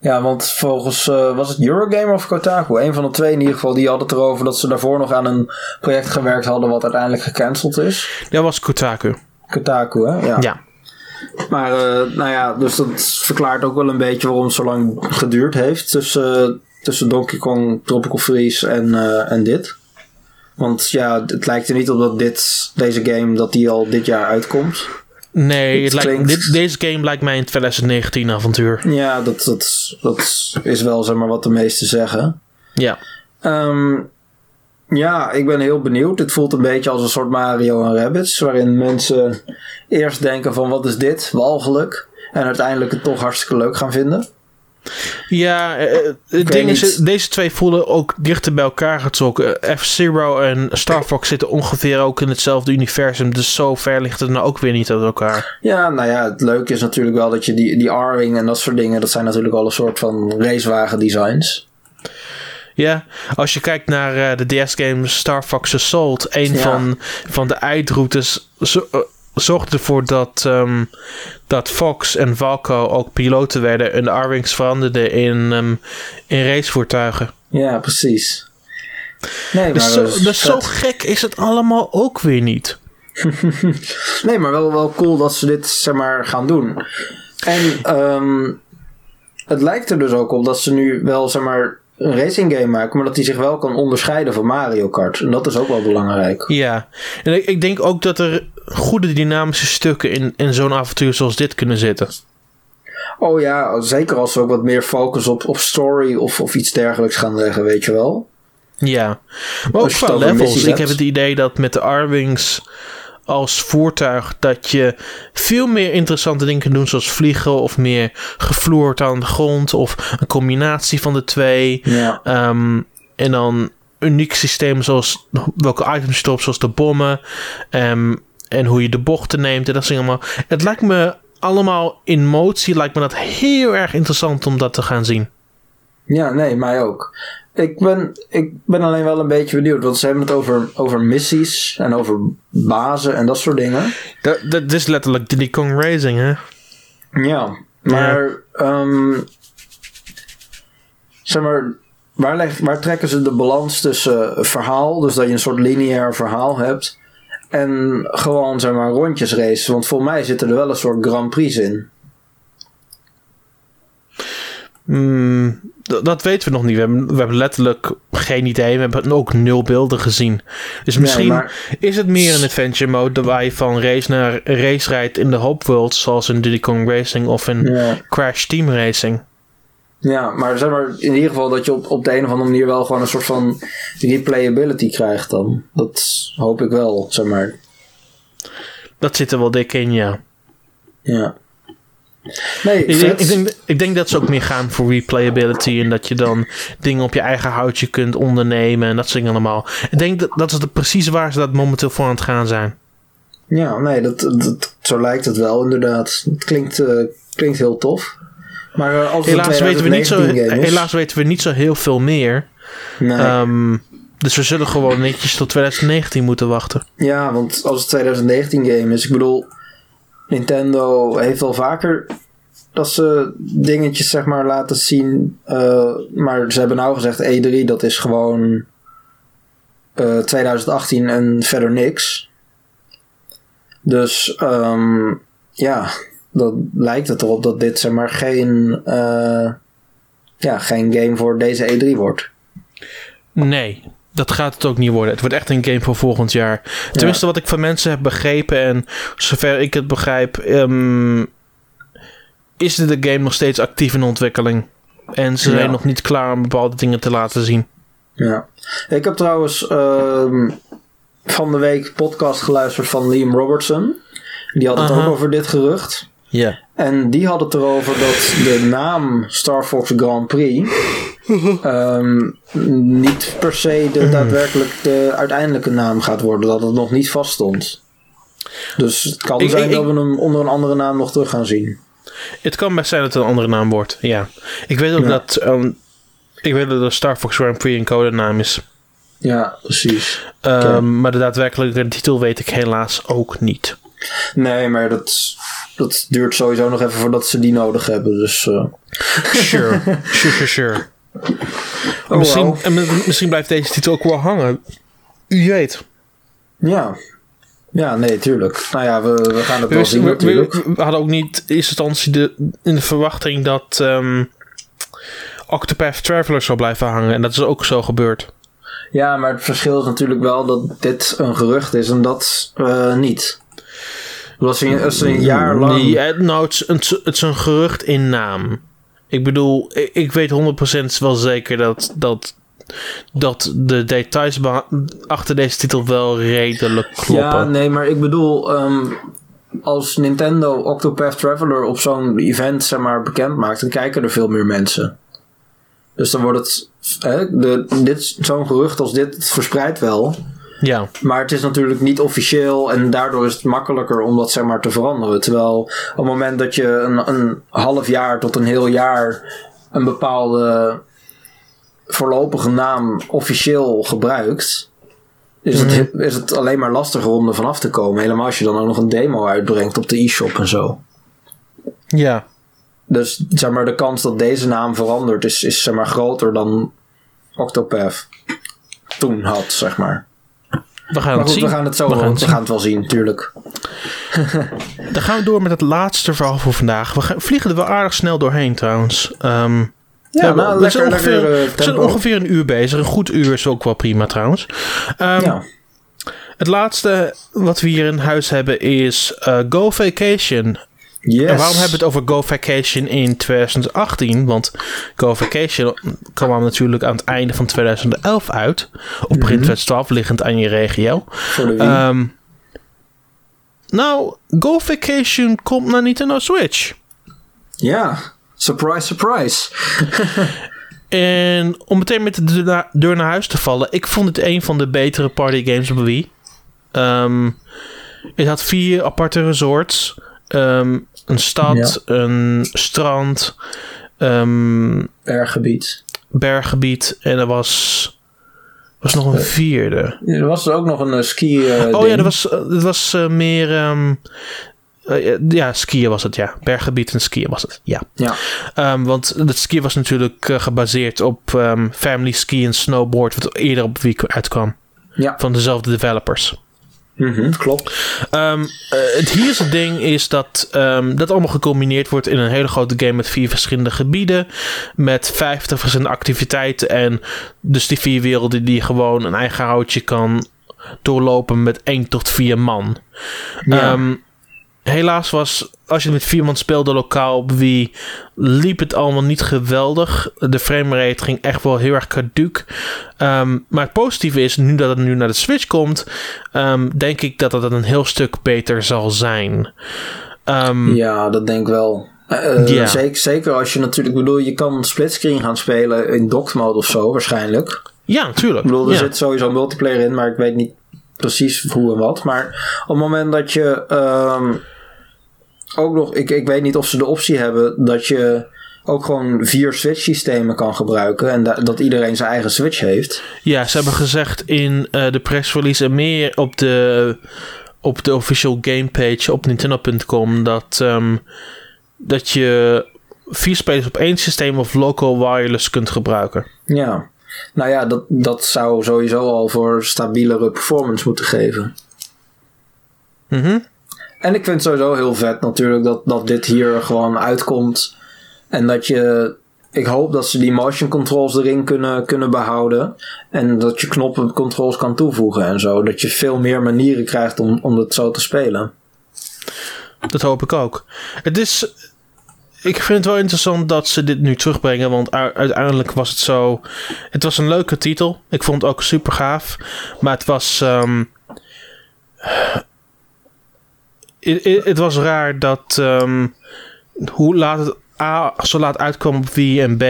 Ja, want volgens, uh, was het Eurogamer of Kotaku? Een van de twee in ieder geval, die hadden het erover dat ze daarvoor nog aan een project gewerkt hadden wat uiteindelijk gecanceld is. Dat was Kotaku. Kotaku, hè? Ja. ja. Maar, uh, nou ja, dus dat verklaart ook wel een beetje waarom het zo lang geduurd heeft tussen, uh, tussen Donkey Kong, Tropical Freeze en, en dit. Want ja, het lijkt er niet op dat dit, deze game dat die al dit jaar uitkomt. Nee, het lijkt, dit, deze game lijkt mij een 2019 avontuur. Ja, dat, dat, dat is wel zeg maar wat de meesten zeggen. Ja. Um, ja, ik ben heel benieuwd. Het voelt een beetje als een soort Mario en Rabbids. Waarin mensen eerst denken van wat is dit, walgelijk. En uiteindelijk het toch hartstikke leuk gaan vinden. Ja, uh, het ding is, deze twee voelen ook dichter bij elkaar getrokken. F-Zero en Star Fox zitten ongeveer ook in hetzelfde universum. Dus zo ver ligt het nou ook weer niet uit elkaar. Ja, nou ja, het leuke is natuurlijk wel dat je die, die R-Wing en dat soort dingen... dat zijn natuurlijk al een soort van racewagen designs. Ja, als je kijkt naar uh, de DS-game Star Fox Assault... een ja. van, van de eindroutes... Zo, uh, zorgde ervoor dat, um, dat Fox en Valko ook piloten werden en de R-Wings veranderden in, um, in racevoertuigen. Ja, precies. Nee, dus, maar zo, dus, dus zo gek is het allemaal ook weer niet. nee, maar wel, wel cool dat ze dit zeg maar gaan doen. En um, het lijkt er dus ook op dat ze nu wel zeg maar een racing game maken, maar dat die zich wel kan onderscheiden van Mario Kart. En dat is ook wel belangrijk. Ja, en ik, ik denk ook dat er goede dynamische stukken in, in zo'n avontuur zoals dit kunnen zitten. Oh ja, zeker als ze ook wat meer focus op, op story of, of iets dergelijks gaan leggen, weet je wel. Ja, maar ook qua levels. Ik heb het idee dat met de Arwings als voertuig dat je veel meer interessante dingen kunt doen, zoals vliegen of meer gevloerd aan de grond of een combinatie van de twee. Ja. Um, en dan uniek systemen zoals welke items je erop, zoals de bommen um, en hoe je de bochten neemt en dat soort allemaal. Het lijkt me allemaal in motie, lijkt me dat heel erg interessant om dat te gaan zien. Ja, nee, mij ook. Ik ben, ik ben alleen wel een beetje benieuwd, want ze hebben het over, over missies en over bazen en dat soort dingen. Dat, dat is letterlijk Diddy Kong Racing, hè? Ja, maar, ja. Um, zeg maar, waar, leg, waar trekken ze de balans tussen verhaal, dus dat je een soort lineair verhaal hebt, en gewoon, zeg maar, rondjes racen? Want voor mij zitten er wel een soort Grand Prix in. Mm, dat weten we nog niet. We hebben, we hebben letterlijk geen idee. We hebben ook nul beelden gezien. Dus misschien maar... is het meer een adventure mode waar je van race naar race rijdt in de Hope World, zoals in Diddy Kong Racing of in ja. Crash Team Racing. Ja, maar zeg maar in ieder geval dat je op, op de een of andere manier wel gewoon een soort van replayability krijgt dan. Dat hoop ik wel, zeg maar. Dat zit er wel dik in, ja. Ja. Nee, Ik denk, ik, denk, ik denk dat ze ook meer gaan voor replayability en dat je dan dingen op je eigen houtje kunt ondernemen en dat soort dingen allemaal. Ik denk dat dat is de, precies waar ze dat momenteel voor aan het gaan zijn. Ja, nee, dat, dat, zo lijkt het wel inderdaad. Het klinkt, eh, klinkt heel tof. Maar als het Helaas weten, we niet zo, 2019 game is- helaas weten we niet zo heel veel meer. Nee. Ehm, dus we zullen gewoon netjes tot 2019 moeten wachten. Ja, want als het 2019 game is, ik bedoel, Nintendo heeft wel vaker dat ze dingetjes zeg maar laten zien, eh, maar ze hebben nou gezegd E3 dat is gewoon eh, 2018 en verder niks. Dus ehm, ja, dat lijkt het erop dat dit zeg maar geen, eh, ja, geen game voor deze E3 wordt. Nee, dat gaat het ook niet worden. Het wordt echt een game voor volgend jaar. Tenminste, wat ik van mensen heb begrepen en zover ik het begrijp, ehm, is de game nog steeds actief in ontwikkeling. En ze Ja. zijn nog niet klaar om bepaalde dingen te laten zien. Ja. Ik heb trouwens ehm, van de week podcast geluisterd van Liam Robertson. Die had het ook over dit gerucht. Ja. En die had het erover dat de naam Star Fox Grand Prix ehm, niet per se de daadwerkelijk de uiteindelijke naam gaat worden. Dat het nog niet vaststond. Dus het kan Ik- zijn ik- dat we hem onder een andere naam nog terug gaan zien. Het kan best zijn dat het een andere naam wordt. Ja. Ik weet ook Ja. dat. ehm, ik weet dat de Star Fox Grand Prix een codenaam is. Ja, precies. Ehm. Maar de daadwerkelijke titel weet ik helaas ook niet. Nee, maar dat, dat duurt sowieso nog even voordat ze die nodig hebben. Dus eh, Sure, sure, sure, sure. Oh, misschien, en misschien blijft deze titel ook wel hangen. U weet. Ja. Ja, nee, tuurlijk. Nou ja, we, we gaan het We, wel zien we- natuurlijk. we- hadden ook niet in eerste instantie de, in de verwachting dat ehm, Octopath Traveler zou blijven hangen. En dat is ook zo gebeurd. Ja, maar het verschil is natuurlijk wel dat dit een gerucht is en dat eh, niet. Je, als je een jaar lang... Nee, nou, het is, een, het is een gerucht in naam. Ik bedoel, ik, ik weet 100% wel zeker dat, dat, dat de details achter deze titel wel redelijk kloppen. Ja, nee, maar ik bedoel... ehm, als Nintendo Octopath Traveler op zo'n event zeg maar, bekend maakt... dan kijken er veel meer mensen. Dus dan wordt het... Hè, de, dit, zo'n gerucht als dit verspreidt wel... ja. Maar het is natuurlijk niet officieel en daardoor is het makkelijker om dat zeg maar te veranderen. Terwijl op het moment dat je een, een half jaar tot een heel jaar een bepaalde voorlopige naam officieel gebruikt, is, het, is het alleen maar lastiger om er vanaf te komen. Helemaal als je dan ook nog een demo uitbrengt op de e-shop en zo. ja. Dus zeg maar, de kans dat deze naam verandert is, is zeg maar groter dan Octopath toen had, zeg maar. We gaan het zien. we gaan het zo We gaan het we gaan het wel zien, tuurlijk. Dan gaan we door met het laatste verhaal voor vandaag. We gaan, vliegen er wel aardig snel doorheen trouwens. Ehm, Ja, we- nou, we, zijn lekker, ongeveer, lekker, eh, we zijn ongeveer een uur bezig. Een goed uur is ook wel prima trouwens. Ehm, Ja. Het laatste wat we hier in huis hebben is eh, Go Vacation. Yes. En waarom hebben we het over Go Vacation in 2018? Want Go Vacation kwam natuurlijk aan het einde van 2011 uit. Op Mhm. begin 2012, liggend aan je regio. Voor de Wii. Ehm, nou, Go Vacation komt naar Nintendo Switch. ja. Surprise, surprise. En om meteen met de deur naar, huis te vallen, ik vond het een van de betere party games op Wii. Ehm, het had vier aparte resorts. Ehm, een stad, een strand, ehm, Berggebied. berggebied en er was, was nog een vierde. Er was er ook nog een eh, ski. eh, Oh ding. ja, er was, eh, er was eh, meer... eh, ja, skiën was het, ja. Berggebied en skiën was het, ja. Ja. Ehm, want het skiën was natuurlijk eh, gebaseerd op Family Ski en Snowboard... wat eerder op Wii uitkwam. Ja. Van dezelfde developers. Mhm, klopt. Ehm, eh, het hierste ding is dat ehm, dat allemaal gecombineerd wordt in een hele grote game met vier verschillende gebieden. Met 50 verschillende activiteiten. En dus die vier werelden die gewoon een eigen houtje kan doorlopen met 1 tot 4 man. Ja. Ehm, helaas was, als je met vier man speelde lokaal op wie liep het allemaal niet geweldig. De framerate ging echt wel heel erg caduc. Ehm, maar het positieve is, nu dat het nu naar de Switch komt, ehm, denk ik dat het een heel stuk beter zal zijn. Ehm, ja, dat denk ik wel. Uh, Ja. zeker, zeker als je natuurlijk, ik bedoel, je kan splitscreen gaan spelen in docked mode of zo, waarschijnlijk. ja, natuurlijk. Ik bedoel, er Ja. zit sowieso multiplayer in, maar ik weet niet precies hoe en wat. Maar op het moment dat je ook nog, ik, ik weet niet of ze de optie hebben dat je ook gewoon vier Switch systemen kan gebruiken en da- dat iedereen zijn eigen Switch heeft. Ja, ze hebben gezegd in eh, de pressrelease en meer op de, op de official gamepage op nintendo.com dat, ehm, dat je vier spelers op één systeem of local wireless kunt gebruiken. Ja. Nou ja, dat, dat zou sowieso al voor stabielere performance moeten geven. Mhm. En ik vind het sowieso heel vet natuurlijk dat, dat dit hier gewoon uitkomt. En dat je. Ik hoop dat ze die motion controls erin kunnen, kunnen behouden. En dat je knoppencontrols kan toevoegen en zo. Dat je veel meer manieren krijgt om, om het zo te spelen. Dat hoop ik ook. Het is. Ik vind het wel interessant dat ze dit nu terugbrengen. Want uiteindelijk was het zo. Het was een leuke titel. Ik vond het ook super gaaf. Maar het was. ehm, het was raar dat. ehm, hoe laat het. A, zo laat uitkwam op Wii en B.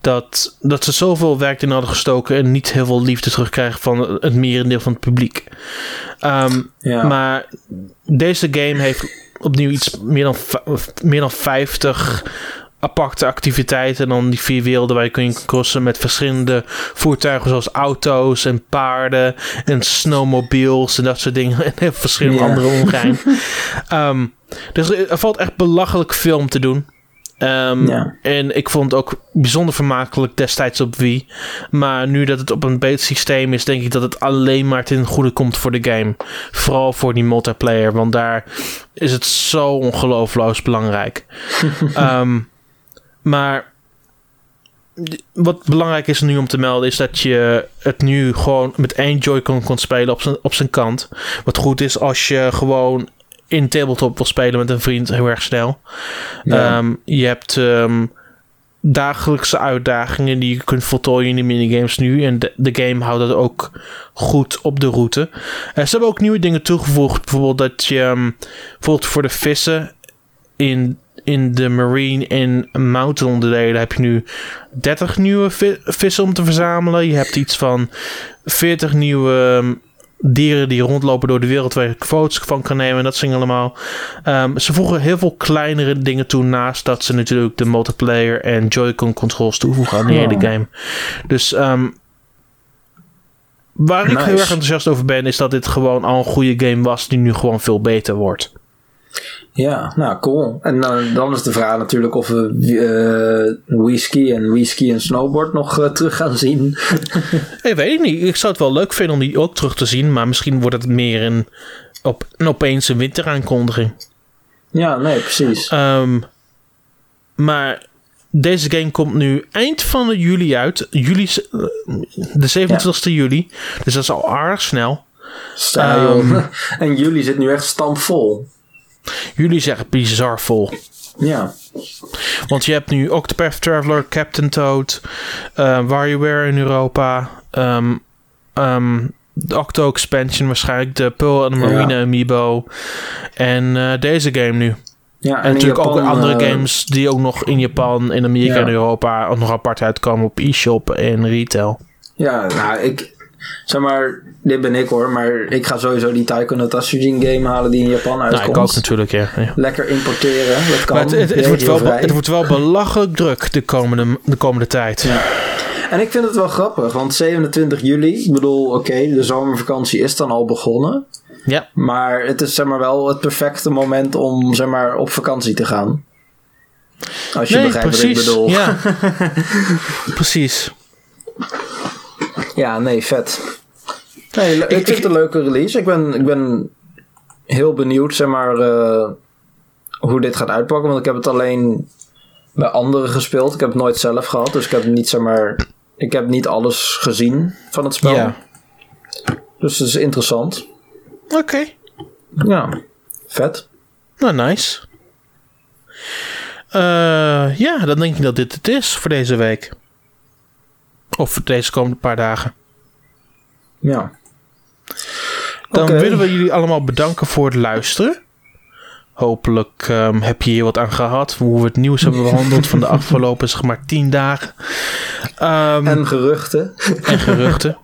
Dat, dat ze zoveel werk in hadden gestoken. En niet heel veel liefde terugkrijgen van het merendeel van het publiek. Ehm, Ja. maar deze game heeft opnieuw iets meer dan, meer dan 50 aparte activiteiten. En dan die vier werelden waar je kunt crossen met verschillende voertuigen zoals auto's en paarden en snowmobiles en dat soort dingen. En heel verschillende andere ongein. Ehm, dus er valt echt belachelijk veel om te doen. Ehm, Ja. En ik vond het ook bijzonder vermakelijk destijds op Wii. Maar nu dat het op een beter systeem is, denk ik dat het alleen maar ten goede komt voor de game. Vooral voor die multiplayer, want daar is het zo ongelooflijk belangrijk. Ehm, maar wat belangrijk is nu om te melden, is dat je het nu gewoon met één Joy-Con kon spelen op zijn, op zijn kant. Wat goed is als je gewoon in tabletop wil spelen met een vriend heel erg snel. Ja. Ehm, je hebt ehm, dagelijkse uitdagingen die je kunt voltooien in de minigames nu. En de, de game houdt dat ook goed op de route. Eh, ze hebben ook nieuwe dingen toegevoegd. Bijvoorbeeld dat je ehm, bijvoorbeeld voor de vissen in, in de marine en mountain onderdelen heb je nu 30 nieuwe vi- vissen om te verzamelen. Je hebt iets van 40 nieuwe ehm, dieren die rondlopen door de wereld waar je foto's van kan nemen en dat zijn allemaal. Ehm, ze voegen heel veel kleinere dingen toe naast dat ze natuurlijk de multiplayer en Joy-Con controls toevoegen aan Oh. hele game. Dus ehm, waar ik heel erg enthousiast over ben is dat dit gewoon al een goede game was die nu gewoon veel beter wordt. Ja, nou cool. En eh, dan is de vraag natuurlijk of we eh whisky en whisky en snowboard nog eh, terug gaan zien. Ik weet het niet. Ik zou het wel leuk vinden om die ook terug te zien, maar misschien wordt het meer een, op, een opeens een winteraankondiging. ja, nee, precies. Ehm, maar deze game komt nu eind van juli uit. Juli, de 27e juli. Dus dat is al aardig snel. Joh. en jullie zit nu echt stampvol. Is echt bizar vol. Ja, Want je hebt nu Octopath Traveler, Captain Toad, eh WarioWare in Europa, ehm, ehm, de Octo Expansion waarschijnlijk, de Pearl and the Marine Ja. Amiibo en eh, deze game nu. ja en, natuurlijk ook andere eh, games die ook nog in Japan, in Amerika Ja. en Europa ook nog apart uitkomen op e-shop en retail. Ja, nou, ik... Zeg maar, dit ben ik hoor, maar ik ga sowieso die Taiko no Tatsujin game halen die in Japan uitkomt. Nou, ik ook natuurlijk, ja. ja. Lekker importeren, dat kan. Maar het, het, het wordt wel, het wordt wel belachelijk druk de komende, de komende tijd. Ja. En ik vind het wel grappig, want 27 juli, ik bedoel, oké, de zomervakantie is dan al begonnen. Ja. Maar het is zeg maar wel het perfecte moment om zeg maar op vakantie te gaan. Als je Nee, begrijpt precies. wat ik bedoel. Ja. precies. Ja, nee, vet. Nee, le- ik, Ik- vind het een leuke release. Ik ben, ik ben heel benieuwd, zeg maar, eh, hoe dit gaat uitpakken. Want ik heb het alleen bij anderen gespeeld. Ik heb het nooit zelf gehad. Dus ik heb niet, zeg maar, ik heb niet alles gezien van het spel. Ja. Dus het is interessant. Oké. Ja, vet. Nou, nice. Uh, ja, dan denk ik dat dit het is voor deze week. Of voor deze komende paar dagen. Ja. Dan willen we jullie allemaal bedanken voor het luisteren. Hopelijk um, heb je hier wat aan gehad. Hoe we het nieuws hebben behandeld van de afgelopen zeg maar tien dagen. Um, en geruchten. En geruchten.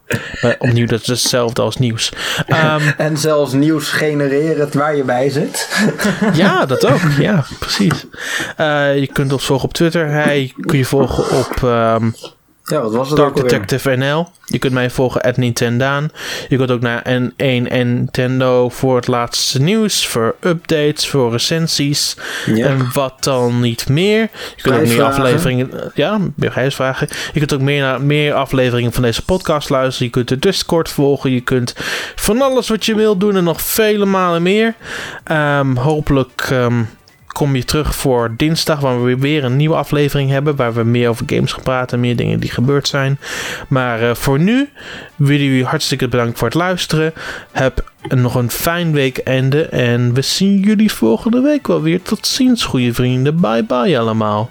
uh, opnieuw, dat is hetzelfde als nieuws. Um, en zelfs nieuws genereren waar je bij zit. ja, dat ook. Ja, precies. Uh, je kunt ons volgen op Twitter. Hij kun je volgen op ja, wat was het Dark Detective NL. Je kunt mij volgen at Nintendaan. Je kunt ook naar N1 Nintendo voor het laatste nieuws, voor updates, voor recensies en wat dan niet meer. Je kunt ook meer afleveringen, ja, prijsvragen. Je kunt ook meer, naar, meer afleveringen van deze podcast luisteren. Je kunt de Discord volgen. Je kunt van alles wat je wilt doen en nog vele malen meer. Um, hopelijk um, kom je terug voor dinsdag, waar we weer een nieuwe aflevering hebben. Waar we meer over games gaan praten, meer dingen die gebeurd zijn. Maar uh, voor nu willen jullie hartstikke bedankt voor het luisteren. Heb nog een fijn weekende en we zien jullie volgende week wel weer. Tot ziens, goede vrienden. Bye bye allemaal.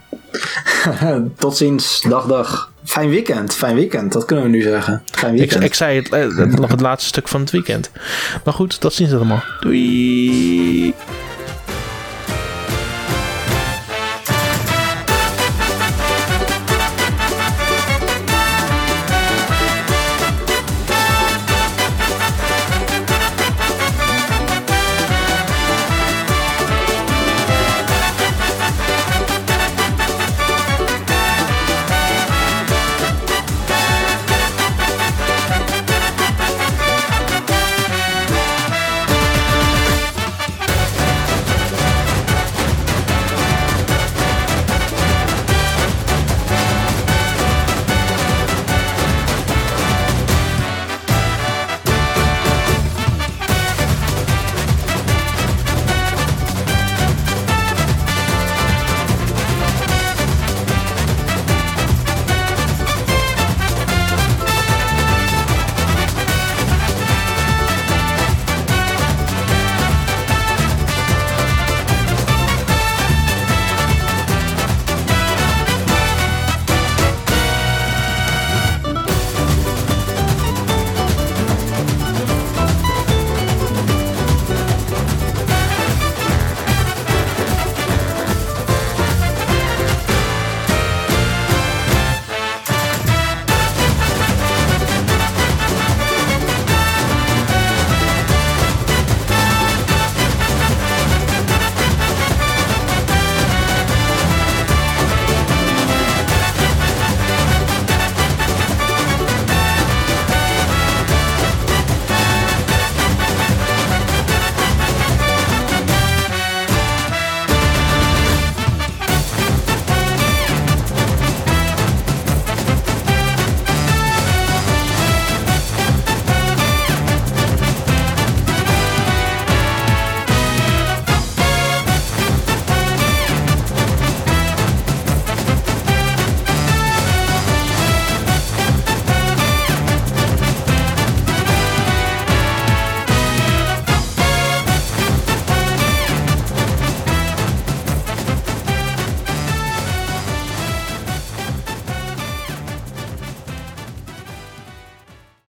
Tot ziens. Dag, dag. Fijn weekend, fijn weekend, dat kunnen we nu zeggen. Fijn weekend. Ik, ik zei het, eh, nog het laatste stuk van het weekend. Maar goed, tot ziens allemaal. Doei!